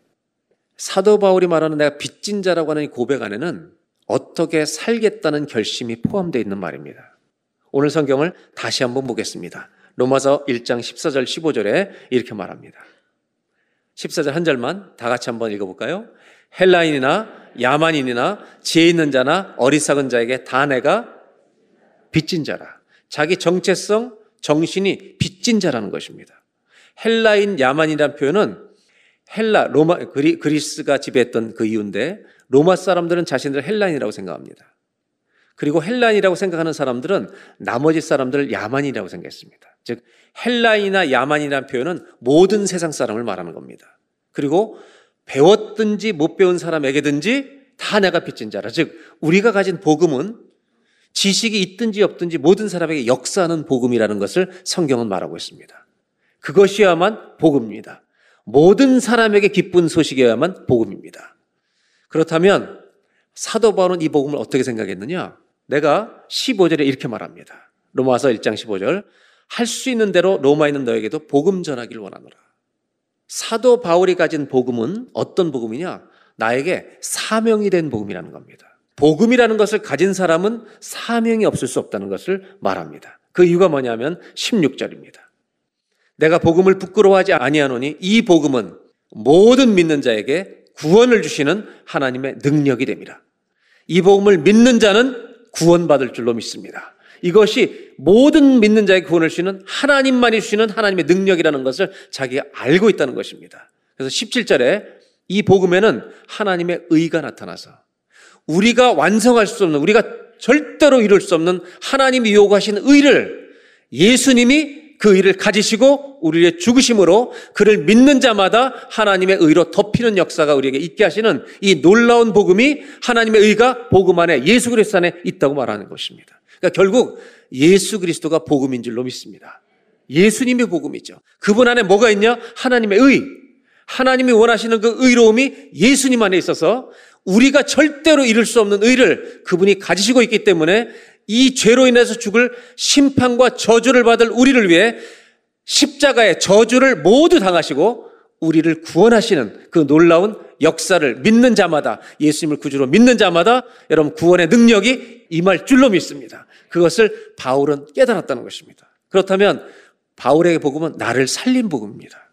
사도 바울이 말하는 내가 빚진 자라고 하는 이 고백 안에는 어떻게 살겠다는 결심이 포함되어 있는 말입니다. 오늘 성경을 다시 한번 보겠습니다. 로마서 1장 14절 15절에 이렇게 말합니다. 14절 한 절만 다 같이 한번 읽어볼까요? 헬라인이나 야만인이나 지혜 있는 자나 어리석은 자에게 다 내가 빚진 자라. 자기 정체성, 정신이 빚진 자라는 것입니다. 헬라인, 야만이라는 표현은 헬라, 로마, 그리, 그리스가 지배했던 그 이유인데 로마 사람들은 자신들을 헬라인이라고 생각합니다. 그리고 헬라인이라고 생각하는 사람들은 나머지 사람들을 야만이라고 생각했습니다. 즉 헬라인이나 야만이라는 표현은 모든 세상 사람을 말하는 겁니다. 그리고 배웠든지 못 배운 사람에게든지 다 내가 빚진 자라. 즉 우리가 가진 복음은 지식이 있든지 없든지 모든 사람에게 역사하는 복음이라는 것을 성경은 말하고 있습니다. 그것이야만 복음입니다. 모든 사람에게 기쁜 소식이어야만 복음입니다. 그렇다면 사도 바울은 이 복음을 어떻게 생각했느냐? 내가 15절에 이렇게 말합니다. 로마서 1장 15절. 할 수 있는 대로 로마에 있는 너에게도 복음 전하기를 원하노라. 사도 바울이 가진 복음은 어떤 복음이냐? 나에게 사명이 된 복음이라는 겁니다. 복음이라는 것을 가진 사람은 사명이 없을 수 없다는 것을 말합니다. 그 이유가 뭐냐면 16절입니다. 내가 복음을 부끄러워하지 아니하노니 이 복음은 모든 믿는 자에게 구원을 주시는 하나님의 능력이 됩니다. 이 복음을 믿는 자는 구원받을 줄로 믿습니다. 이것이 모든 믿는 자에게 구원을 주시는 하나님만이 주시는 하나님의 능력이라는 것을 자기가 알고 있다는 것입니다. 그래서 17절에 이 복음에는 하나님의 의가 나타나서 우리가 완성할 수 없는 우리가 절대로 이룰 수 없는 하나님이 요구하신 의를 예수님이 그 의를 가지시고 우리의 죽으심으로 그를 믿는 자마다 하나님의 의로 덮이는 역사가 우리에게 있게 하시는 이 놀라운 복음이 하나님의 의가 복음 안에 예수 그리스도 안에 있다고 말하는 것입니다. 그러니까 결국 예수 그리스도가 복음인 줄로 믿습니다. 예수님이 복음이죠. 그분 안에 뭐가 있냐? 하나님의 의. 하나님이 원하시는 그 의로움이 예수님 안에 있어서 우리가 절대로 이룰 수 없는 의를 그분이 가지시고 있기 때문에 이 죄로 인해서 죽을 심판과 저주를 받을 우리를 위해 십자가의 저주를 모두 당하시고 우리를 구원하시는 그 놀라운 역사를 믿는 자마다 예수님을 구주로 믿는 자마다 여러분 구원의 능력이 임할 줄로 믿습니다. 그것을 바울은 깨달았다는 것입니다. 그렇다면 바울에게 복음은 나를 살린 복음입니다.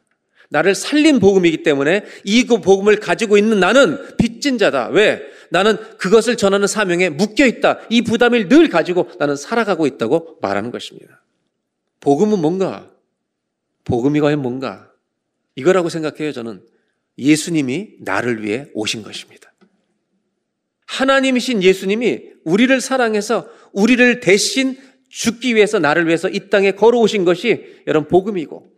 나를 살린 복음이기 때문에 이그 복음을 가지고 있는 나는 빚진 자다. 왜? 나는 그것을 전하는 사명에 묶여 있다. 이 부담을 늘 가지고 나는 살아가고 있다고 말하는 것입니다. 복음은 뭔가? 복음이 과연 뭔가? 이거라고 생각해요, 저는. 예수님이 나를 위해 오신 것입니다. 하나님이신 예수님이 우리를 사랑해서 우리를 대신 죽기 위해서 나를 위해서 이 땅에 걸어오신 것이 여러분 복음이고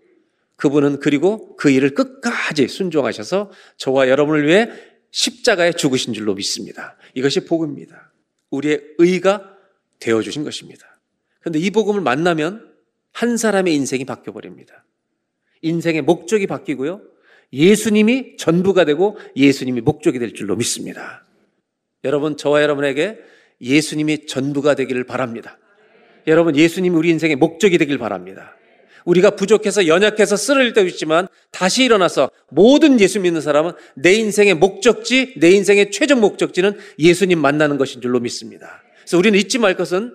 그분은 그리고 그 일을 끝까지 순종하셔서 저와 여러분을 위해 십자가에 죽으신 줄로 믿습니다. 이것이 복음입니다. 우리의 의가 되어 주신 것입니다. 그런데 이 복음을 만나면 한 사람의 인생이 바뀌어 버립니다. 인생의 목적이 바뀌고요. 예수님이 전부가 되고 예수님이 목적이 될 줄로 믿습니다. 여러분, 저와 여러분에게 예수님이 전부가 되기를 바랍니다. 여러분, 예수님이 우리 인생의 목적이 되길 바랍니다. 우리가 부족해서 연약해서 쓰러질 때도 있지만 다시 일어나서 모든 예수 믿는 사람은 내 인생의 목적지, 내 인생의 최종 목적지는 예수님 만나는 것인 줄로 믿습니다. 그래서 우리는 잊지 말 것은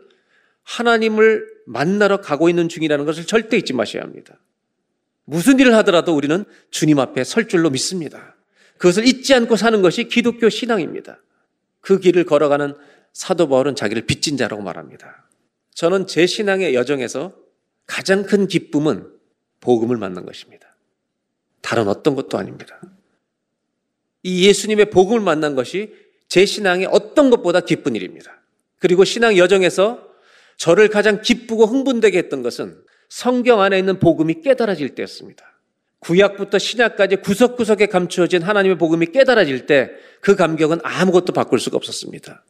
하나님을 만나러 가고 있는 중이라는 것을 절대 잊지 마셔야 합니다. 무슨 일을 하더라도 우리는 주님 앞에 설 줄로 믿습니다. 그것을 잊지 않고 사는 것이 기독교 신앙입니다. 그 길을 걸어가는 사도 바울은 자기를 빚진 자라고 말합니다. 저는 제 신앙의 여정에서 가장 큰 기쁨은 복음을 만난 것입니다. 다른 어떤 것도 아닙니다. 이 예수님의 복음을 만난 것이 제 신앙의 어떤 것보다 기쁜 일입니다. 그리고 신앙 여정에서 저를 가장 기쁘고 흥분되게 했던 것은 성경 안에 있는 복음이 깨달아질 때였습니다. 구약부터 신약까지 구석구석에 감추어진 하나님의 복음이 깨달아질 때 그 감격은 아무것도 바꿀 수가 없었습니다.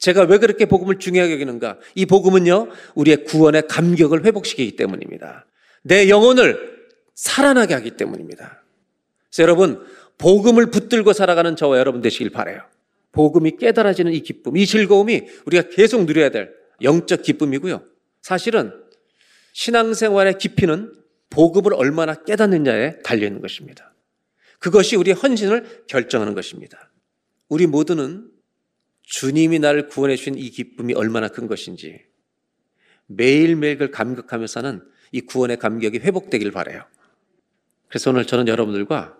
제가 왜 그렇게 복음을 중요하게 여기는가? 이 복음은요, 우리의 구원의 감격을 회복시키기 때문입니다. 내 영혼을 살아나게 하기 때문입니다. 그래서 여러분, 복음을 붙들고 살아가는 저와 여러분 되시길 바래요. 복음이 깨달아지는 이 기쁨, 이 즐거움이 우리가 계속 누려야 될 영적 기쁨이고요. 사실은 신앙생활의 깊이는 복음을 얼마나 깨닫느냐에 달려 있는 것입니다. 그것이 우리의 헌신을 결정하는 것입니다. 우리 모두는 주님이 나를 구원해 주신 이 기쁨이 얼마나 큰 것인지 매일매일 그 감격하며 사는 이 구원의 감격이 회복되길 바래요. 그래서 오늘 저는 여러분들과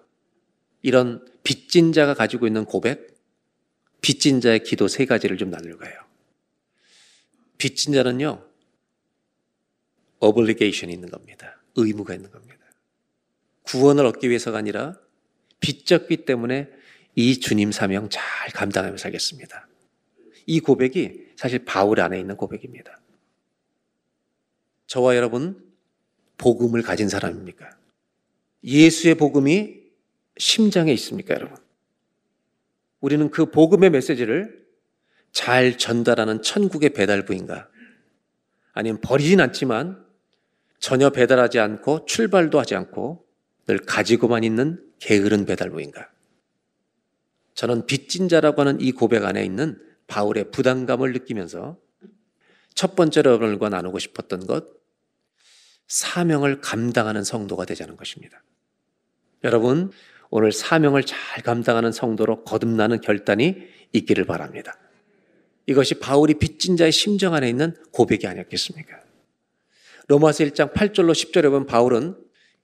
이런 빚진 자가 가지고 있는 고백, 빚진 자의 기도 세 가지를 좀 나눌 거예요. 빚진 자는요, obligation이 있는 겁니다. 의무가 있는 겁니다. 구원을 얻기 위해서가 아니라 빚졌기 때문에 이 주님 사명 잘 감당하며 살겠습니다. 이 고백이 사실 바울 안에 있는 고백입니다. 저와 여러분, 복음을 가진 사람입니까? 예수의 복음이 심장에 있습니까, 여러분? 우리는 그 복음의 메시지를 잘 전달하는 천국의 배달부인가? 아니면 버리진 않지만 전혀 배달하지 않고 출발도 하지 않고 늘 가지고만 있는 게으른 배달부인가? 저는 빚진 자라고 하는 이 고백 안에 있는 바울의 부담감을 느끼면서 첫 번째로 여러분과 나누고 싶었던 것, 사명을 감당하는 성도가 되자는 것입니다. 여러분, 오늘 사명을 잘 감당하는 성도로 거듭나는 결단이 있기를 바랍니다. 이것이 바울이 빚진 자의 심정 안에 있는 고백이 아니었겠습니까? 로마서 1장 8절로 10절에 보면 바울은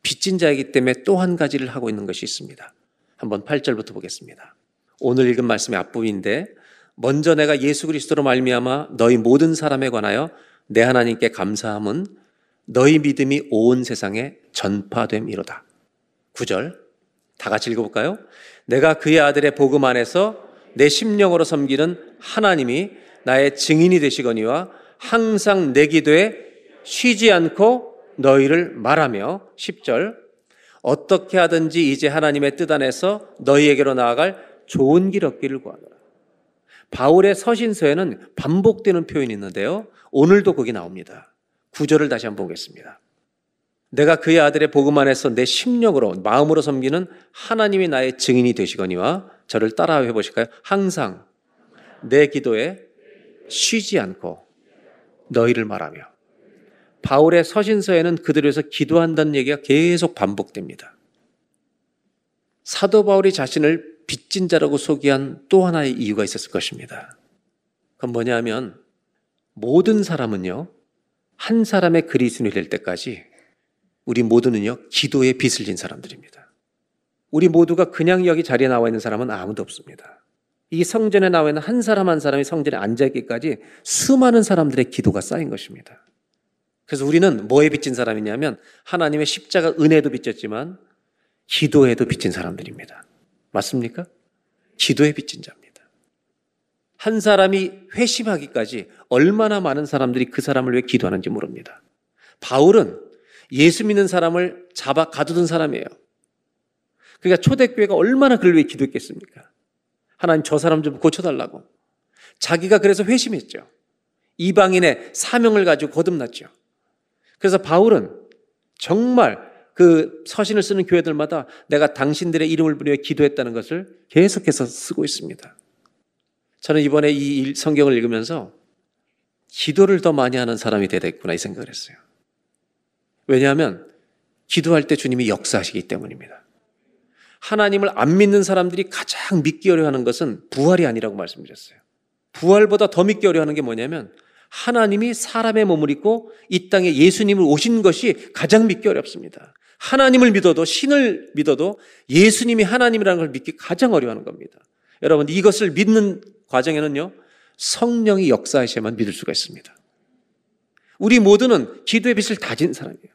빚진 자이기 때문에 또 한 가지를 하고 있는 것이 있습니다. 한번 8절부터 보겠습니다. 오늘 읽은 말씀의 앞부분인데 먼저 내가 예수 그리스도로 말미암아 너희 모든 사람에 관하여 내 하나님께 감사함은 너희 믿음이 온 세상에 전파됨이로다. 9절 다 같이 읽어볼까요? 내가 그의 아들의 복음 안에서 내 심령으로 섬기는 하나님이 나의 증인이 되시거니와 항상 내 기도에 쉬지 않고 너희를 말하며 10절 어떻게 하든지 이제 하나님의 뜻 안에서 너희에게로 나아갈 좋은 길 얻기를 구하노라. 바울의 서신서에는 반복되는 표현이 있는데요. 오늘도 거기 나옵니다. 구절을 다시 한번 보겠습니다. 내가 그의 아들의 복음 안에서 내 심령으로 마음으로 섬기는 하나님이 나의 증인이 되시거니와 저를 따라해 보실까요? 항상 내 기도에 쉬지 않고 너희를 말하며 바울의 서신서에는 그들에서 기도한다는 얘기가 계속 반복됩니다. 사도 바울이 자신을 빚진 자라고 소개한 또 하나의 이유가 있었을 것입니다. 그건 뭐냐면 모든 사람은요 한 사람의 그리스도인이 될 때까지 우리 모두는요, 기도에 빚을 진 사람들입니다. 우리 모두가 그냥 여기 자리에 나와 있는 사람은 아무도 없습니다. 이 성전에 나와 있는 한 사람 한 사람이 성전에 앉아있기까지 수많은 사람들의 기도가 쌓인 것입니다. 그래서 우리는 뭐에 빚진 사람이냐면 하나님의 십자가 은혜도 빚졌지만 기도에도 빚진 사람들입니다. 맞습니까? 기도에 빚진 자입니다. 한 사람이 회심하기까지 얼마나 많은 사람들이 그 사람을 위해 기도하는지 모릅니다. 바울은 예수 믿는 사람을 잡아 가두던 사람이에요. 그러니까 초대교회가 얼마나 그를 위해 기도했겠습니까? 하나님 저 사람 좀 고쳐달라고. 자기가 그래서 회심했죠. 이방인의 사명을 가지고 거듭났죠. 그래서 바울은 정말 그 서신을 쓰는 교회들마다 내가 당신들의 이름을 부르며 기도했다는 것을 계속해서 쓰고 있습니다. 저는 이번에 이 성경을 읽으면서 기도를 더 많이 하는 사람이 되겠구나 이 생각을 했어요. 왜냐하면 기도할 때 주님이 역사하시기 때문입니다. 하나님을 안 믿는 사람들이 가장 믿기 어려워하는 것은 부활이 아니라고 말씀드렸어요. 부활보다 더 믿기 어려워하는 게 뭐냐면 하나님이 사람의 몸을 입고 이 땅에 예수님을 오신 것이 가장 믿기 어렵습니다. 하나님을 믿어도 신을 믿어도 예수님이 하나님이라는 걸 믿기 가장 어려워하는 겁니다. 여러분 이것을 믿는 과정에는요 성령이 역사하셔야만 믿을 수가 있습니다. 우리 모두는 기도의 빛을 다진 사람이에요.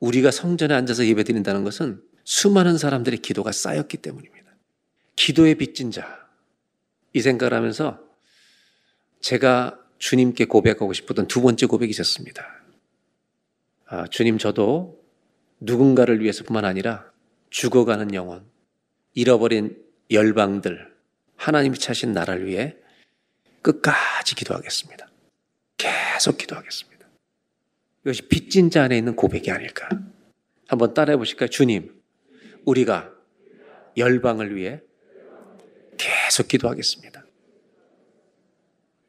우리가 성전에 앉아서 예배드린다는 것은 수많은 사람들의 기도가 쌓였기 때문입니다. 기도의 빚진 자. 이 생각을 하면서 제가 주님께 고백하고 싶었던 두 번째 고백이 있었습니다. 아, 주님, 저도 누군가를 위해서뿐만 아니라 죽어가는 영혼, 잃어버린 열방들, 하나님이 차신 나라를 위해 끝까지 기도하겠습니다. 계속 기도하겠습니다. 이것이 빚진 자 안에 있는 고백이 아닐까. 한번 따라해 보실까요? 주님, 우리가 열방을 위해 계속 기도하겠습니다.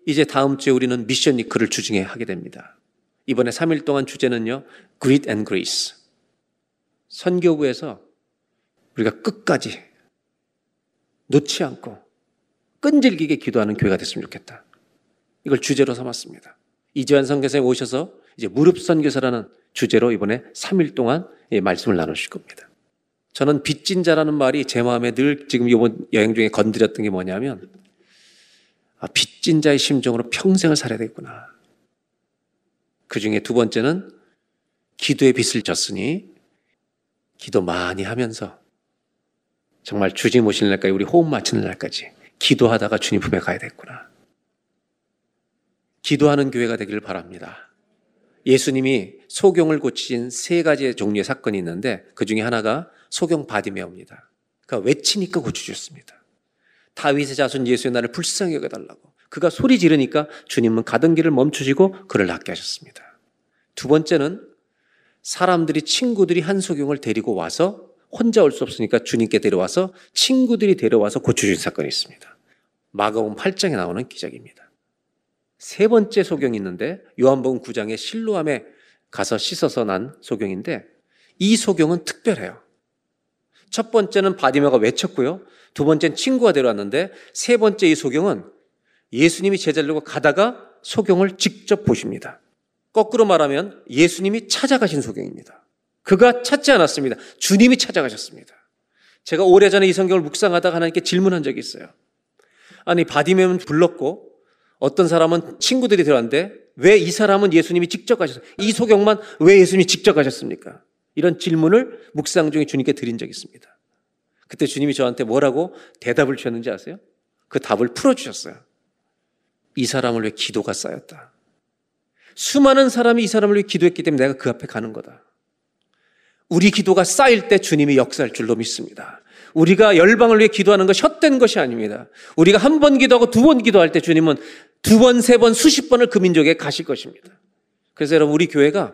이제 다음 주에 우리는 미션 니크를 주중에 하게 됩니다. 이번에 3일 동안 주제는요, Grit and Grace. 선교부에서 우리가 끝까지 놓지 않고 끈질기게 기도하는 교회가 됐으면 좋겠다. 이걸 주제로 삼았습니다. 이재환 선교사님 오셔서 이제 무릎 선교사라는 주제로 이번에 3일 동안 말씀을 나누실 겁니다. 저는 빚진 자라는 말이 제 마음에 늘 지금 이번 여행 중에 건드렸던 게 뭐냐면 아, 빚진 자의 심정으로 평생을 살아야 되겠구나. 그 중에 두 번째는 기도의 빚을 졌으니 기도 많이 하면서 정말 주님 오시는 날까지 우리 호흡 맞추는 날까지 기도하다가 주님 품에 가야 되겠구나. 기도하는 교회가 되기를 바랍니다. 예수님이 소경을 고치신 세 가지의 종류의 사건이 있는데 그 중에 하나가 소경 바디메오입니다. 그러니까 외치니까 고쳐주셨습니다. 다윗의 자손 예수의 나를 불쌍히 여겨달라고. 그가 소리 지르니까 주님은 가던 길을 멈추시고 그를 낫게 하셨습니다. 두 번째는 사람들이 친구들이 한 소경을 데리고 와서 혼자 올 수 없으니까 주님께 데려와서 친구들이 데려와서 고쳐주신 사건이 있습니다. 마가복음 8장에 나오는 기적입니다. 세 번째 소경이 있는데 요한복음 9장의 실로암에 가서 씻어서 난 소경인데 이 소경은 특별해요. 첫 번째는 바디메가 외쳤고요. 두 번째는 친구가 데려왔는데 세 번째 이 소경은 예수님이 두고 가다가 소경을 직접 보십니다. 거꾸로 말하면 예수님이 찾아가신 소경입니다. 그가 찾지 않았습니다. 주님이 찾아가셨습니다. 제가 오래전에 이 성경을 묵상하다가 하나님께 질문한 적이 있어요. 아니 바디메는 불렀고 어떤 사람은 친구들이 들어왔는데 왜 이 사람은 예수님이 직접 가셨어요? 이 소경만 왜 예수님이 직접 가셨습니까? 이런 질문을 묵상 중에 주님께 드린 적이 있습니다. 그때 주님이 저한테 뭐라고 대답을 주셨는지 아세요? 그 답을 풀어주셨어요. 이 사람을 위해 기도가 쌓였다. 수많은 사람이 이 사람을 위해 기도했기 때문에 내가 그 앞에 가는 거다. 우리 기도가 쌓일 때 주님이 역사할 줄로 믿습니다. 우리가 열방을 위해 기도하는 것 헛된 것이 아닙니다. 우리가 한 번 기도하고 두 번 기도할 때 주님은 두 번, 세 번, 수십 번을 그 민족에 가실 것입니다. 그래서 여러분, 우리 교회가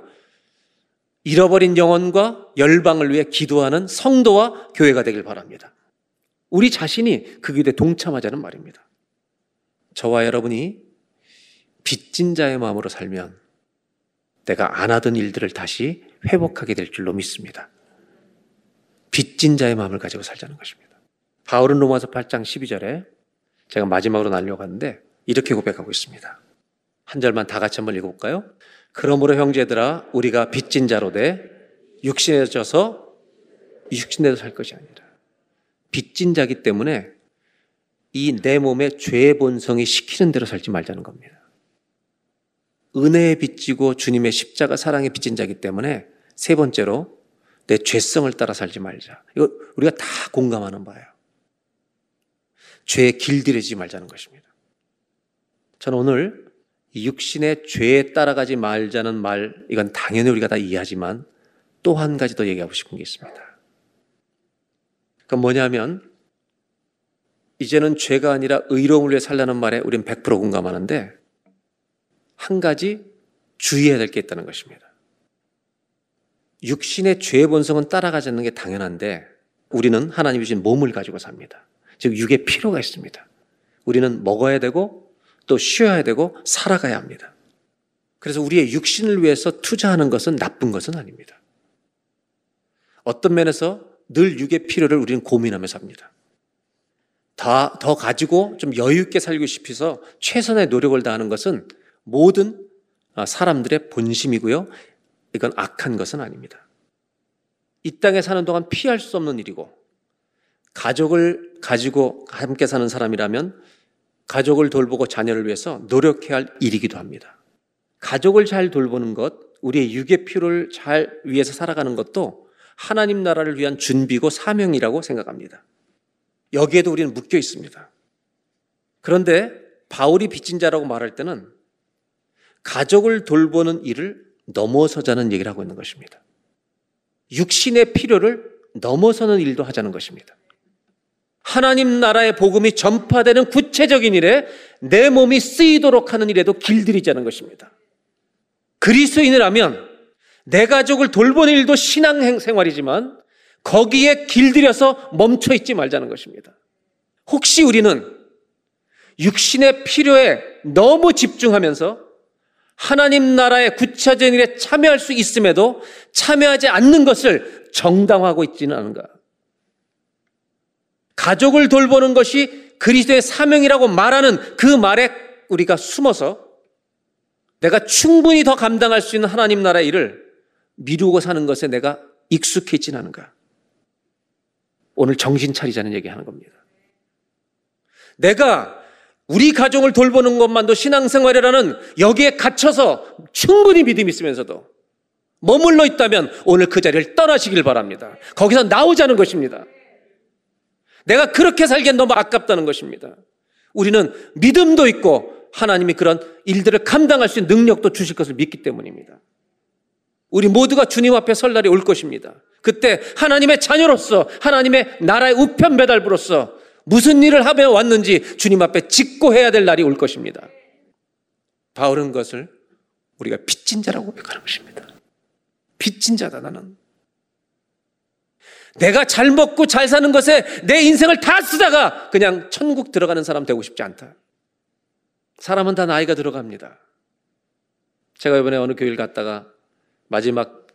잃어버린 영혼과 열방을 위해 기도하는 성도와 교회가 되길 바랍니다. 우리 자신이 그 길에 동참하자는 말입니다. 저와 여러분이 빚진 자의 마음으로 살면 내가 안 하던 일들을 다시 회복하게 될 줄로 믿습니다. 빚진 자의 마음을 가지고 살자는 것입니다. 바울은 로마서 8장 12절에 제가 마지막으로 날려고 하는데 이렇게 고백하고 있습니다. 한 절만 다 같이 한번 읽어볼까요? 그러므로 형제들아 우리가 빚진 자로 돼 육신에 져서 육신대로 살 것이 아니라 빚진 자기 때문에 이 내 몸의 죄의 본성이 시키는 대로 살지 말자는 겁니다. 은혜에 빚지고 주님의 십자가 사랑에 빚진 자기 때문에 세 번째로 내 죄성을 따라 살지 말자. 이거 우리가 다 공감하는 바예요. 죄에 길들이지 말자는 것입니다. 저는 오늘 육신의 죄에 따라가지 말자는 말, 이건 당연히 우리가 다 이해하지만 또 한 가지 더 얘기하고 싶은 게 있습니다. 그건 뭐냐면, 이제는 죄가 아니라 의로움을 위해 살라는 말에 우리는 100% 공감하는데, 한 가지 주의해야 될 게 있다는 것입니다. 육신의 죄의 본성은 따라가지 않는 게 당연한데, 우리는 하나님이 주신 몸을 가지고 삽니다. 즉, 육의 필요가 있습니다. 우리는 먹어야 되고, 또 쉬어야 되고 살아가야 합니다. 그래서 우리의 육신을 위해서 투자하는 것은 나쁜 것은 아닙니다. 어떤 면에서 늘 육의 필요를 우리는 고민하며 삽니다. 더, 더 가지고 좀 여유 있게 살고 싶어서 최선의 노력을 다하는 것은 모든 사람들의 본심이고요. 이건 악한 것은 아닙니다. 이 땅에 사는 동안 피할 수 없는 일이고 가족을 가지고 함께 사는 사람이라면 가족을 돌보고 자녀를 위해서 노력해야 할 일이기도 합니다. 가족을 잘 돌보는 것, 우리의 육의 필요를 잘 위해서 살아가는 것도 하나님 나라를 위한 준비고 사명이라고 생각합니다. 여기에도 우리는 묶여 있습니다. 그런데 바울이 빚진 자라고 말할 때는 가족을 돌보는 일을 넘어서자는 얘기를 하고 있는 것입니다. 육신의 필요를 넘어서는 일도 하자는 것입니다. 하나님 나라의 복음이 전파되는 구체적인 일에 내 몸이 쓰이도록 하는 일에도 길들이자는 것입니다. 그리스도인이라면 내 가족을 돌보는 일도 신앙 생활이지만 거기에 길들여서 멈춰 있지 말자는 것입니다. 혹시 우리는 육신의 필요에 너무 집중하면서 하나님 나라의 구체적인 일에 참여할 수 있음에도 참여하지 않는 것을 정당화하고 있지는 않은가? 가족을 돌보는 것이 그리스도의 사명이라고 말하는 그 말에 우리가 숨어서 내가 충분히 더 감당할 수 있는 하나님 나라의 일을 미루고 사는 것에 내가 익숙해 있지는 않은가? 오늘 정신 차리자는 얘기 하는 겁니다. 내가 우리 가정을 돌보는 것만도 신앙생활이라는 여기에 갇혀서 충분히 믿음이 있으면서도 머물러 있다면 오늘 그 자리를 떠나시길 바랍니다. 거기서 나오자는 것입니다. 내가 그렇게 살기엔 너무 아깝다는 것입니다. 우리는 믿음도 있고 하나님이 그런 일들을 감당할 수 있는 능력도 주실 것을 믿기 때문입니다. 우리 모두가 주님 앞에 설 날이 올 것입니다. 그때 하나님의 자녀로서 하나님의 나라의 우편 배달부로서 무슨 일을 하며 왔는지 주님 앞에 직고해야 될 날이 올 것입니다. 바울은 것을 우리가 빚진 자라고 고백하는 것입니다. 빚진 자다 나는. 내가 잘 먹고 잘 사는 것에 내 인생을 다 쓰다가 그냥 천국 들어가는 사람 되고 싶지 않다. 사람은 다 나이가 들어갑니다. 제가 이번에 어느 교회를 갔다가 마지막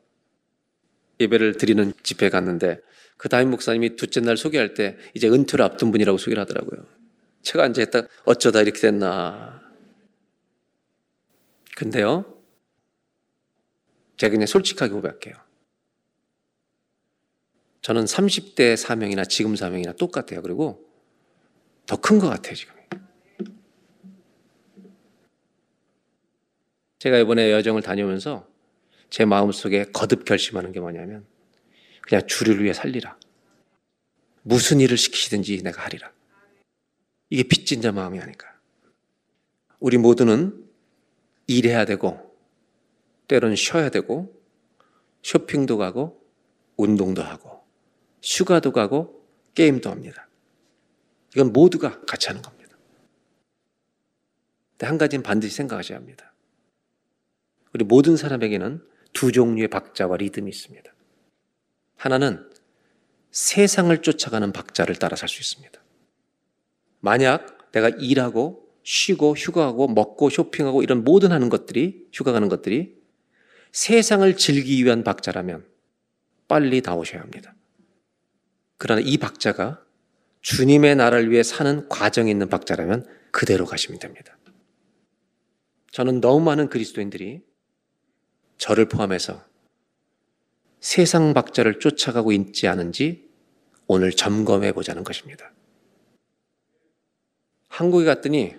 예배를 드리는 집회에 갔는데 그 담임 목사님이 둘째 날 소개할 때 이제 은퇴를 앞둔 분이라고 소개를 하더라고요. 제가 앉아있다 어쩌다 이렇게 됐나. 근데요, 제가 그냥 솔직하게 고백할게요. 저는 30대 사명이나 지금 사명이나 똑같아요. 그리고 더 큰 것 같아요, 지금. 제가 이번에 여정을 다녀오면서 제 마음속에 거듭 결심하는 게 뭐냐면 그냥 주를 위해 살리라. 무슨 일을 시키시든지 내가 하리라. 이게 빚진 자 마음이 아닐까. 우리 모두는 일해야 되고, 때로는 쉬어야 되고, 쇼핑도 가고, 운동도 하고, 휴가도 가고, 게임도 합니다. 이건 모두가 같이 하는 겁니다. 근데 한 가지는 반드시 생각하셔야 합니다. 우리 모든 사람에게는 두 종류의 박자와 리듬이 있습니다. 하나는 세상을 쫓아가는 박자를 따라 살 수 있습니다. 만약 내가 일하고 쉬고 휴가하고 먹고 쇼핑하고 이런 모든 하는 것들이 휴가 가는 것들이 세상을 즐기기 위한 박자라면 빨리 나오셔야 합니다. 그러나 이 박자가 주님의 나라를 위해 사는 과정에 있는 박자라면 그대로 가시면 됩니다. 저는 너무 많은 그리스도인들이 저를 포함해서 세상 박자를 쫓아가고 있지 않은지 오늘 점검해 보자는 것입니다. 한국에 갔더니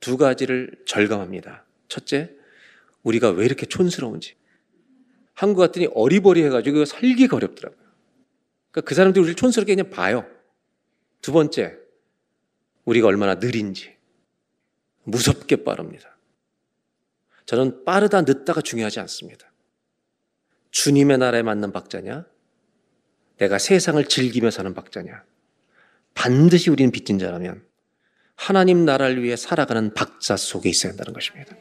두 가지를 절감합니다. 첫째, 우리가 왜 이렇게 촌스러운지. 한국 갔더니 어리버리해가지고 살기가 어렵더라고요. 그러니까 그 사람들이 우리를 촌스럽게 그냥 봐요. 두 번째, 우리가 얼마나 느린지. 무섭게 빠릅니다. 저는 빠르다 늦다가 중요하지 않습니다. 주님의 나라에 맞는 박자냐? 내가 세상을 즐기며 사는 박자냐? 반드시 우리는 빚진 자라면 하나님 나라를 위해 살아가는 박자 속에 있어야 한다는 것입니다.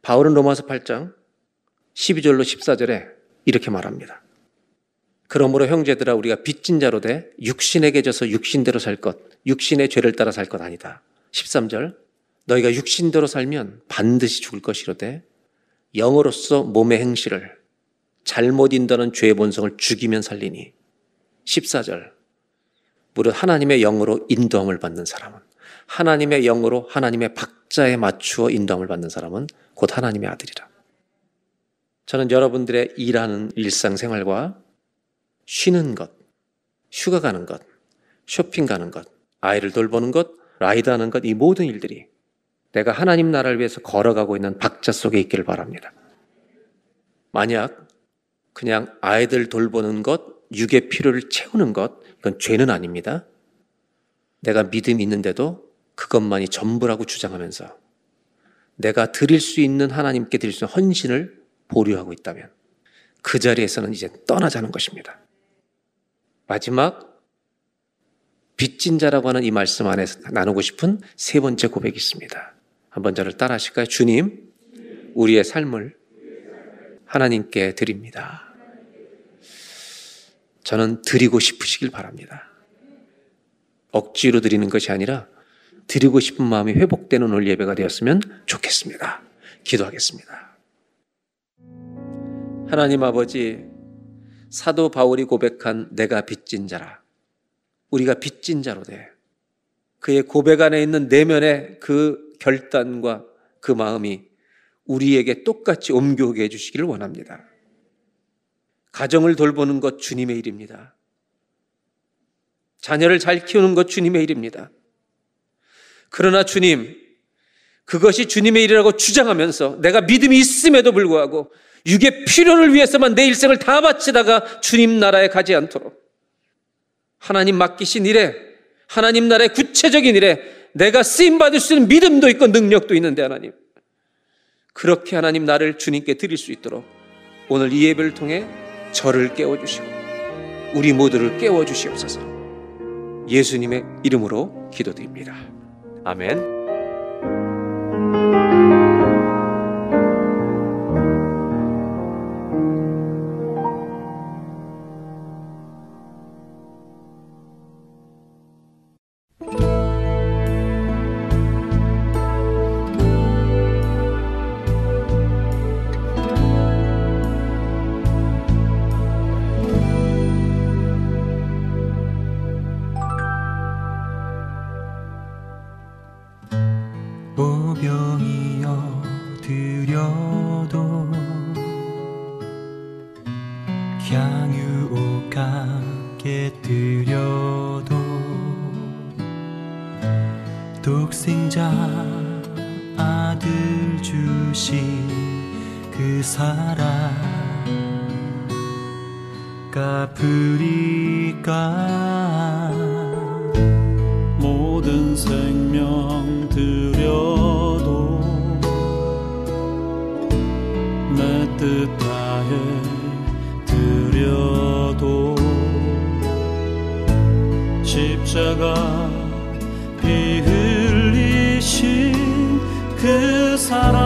바울은 로마서 8장 12절로 14절에 이렇게 말합니다. 그러므로 형제들아 우리가 빚진 자로 돼 육신에게 져서 육신대로 살 것, 육신의 죄를 따라 살 것 아니다. 13절 너희가 육신대로 살면 반드시 죽을 것이로되 영으로서 몸의 행실을 잘못 인다는 죄의 본성을 죽이면 살리니 14절 무릇 하나님의 영으로 인도함을 받는 사람은 하나님의 영으로 하나님의 박자에 맞추어 인도함을 받는 사람은 곧 하나님의 아들이라. 저는 여러분들의 일하는 일상생활과 쉬는 것, 휴가 가는 것, 쇼핑 가는 것, 아이를 돌보는 것, 라이드 하는 것, 이 모든 일들이 내가 하나님 나라를 위해서 걸어가고 있는 박자 속에 있기를 바랍니다. 만약 그냥 아이들 돌보는 것, 육의 필요를 채우는 것, 이건 죄는 아닙니다. 내가 믿음이 있는데도 그것만이 전부라고 주장하면서 내가 드릴 수 있는 하나님께 드릴 수 있는 헌신을 보류하고 있다면 그 자리에서는 이제 떠나자는 것입니다. 마지막 빚진 자라고 하는 이 말씀 안에서 나누고 싶은 세 번째 고백이 있습니다. 한번 저를 따라 하실까요? 주님, 우리의 삶을 하나님께 드립니다. 저는 드리고 싶으시길 바랍니다. 억지로 드리는 것이 아니라 드리고 싶은 마음이 회복되는 오늘 예배가 되었으면 좋겠습니다. 기도하겠습니다. 하나님 아버지, 사도 바울이 고백한 내가 빚진 자라. 우리가 빚진 자로 돼. 그의 고백 안에 있는 내면의 그 결단과 그 마음이 우리에게 똑같이 옮겨오게 해주시기를 원합니다. 가정을 돌보는 것 주님의 일입니다. 자녀를 잘 키우는 것 주님의 일입니다. 그러나 주님, 그것이 주님의 일이라고 주장하면서 내가 믿음이 있음에도 불구하고 육의 필요를 위해서만 내 일생을 다 바치다가 주님 나라에 가지 않도록 하나님 맡기신 일에 하나님 나라의 구체적인 일에 내가 쓰임 받을 수 있는 믿음도 있고 능력도 있는데 하나님 그렇게 하나님 나를 주님께 드릴 수 있도록 오늘 이 예배를 통해 저를 깨워 주시고 우리 모두를 깨워 주시옵소서. 예수님의 이름으로 기도드립니다. 아멘. 뜻하에 드려도 십자가 피 흘리신 그 사랑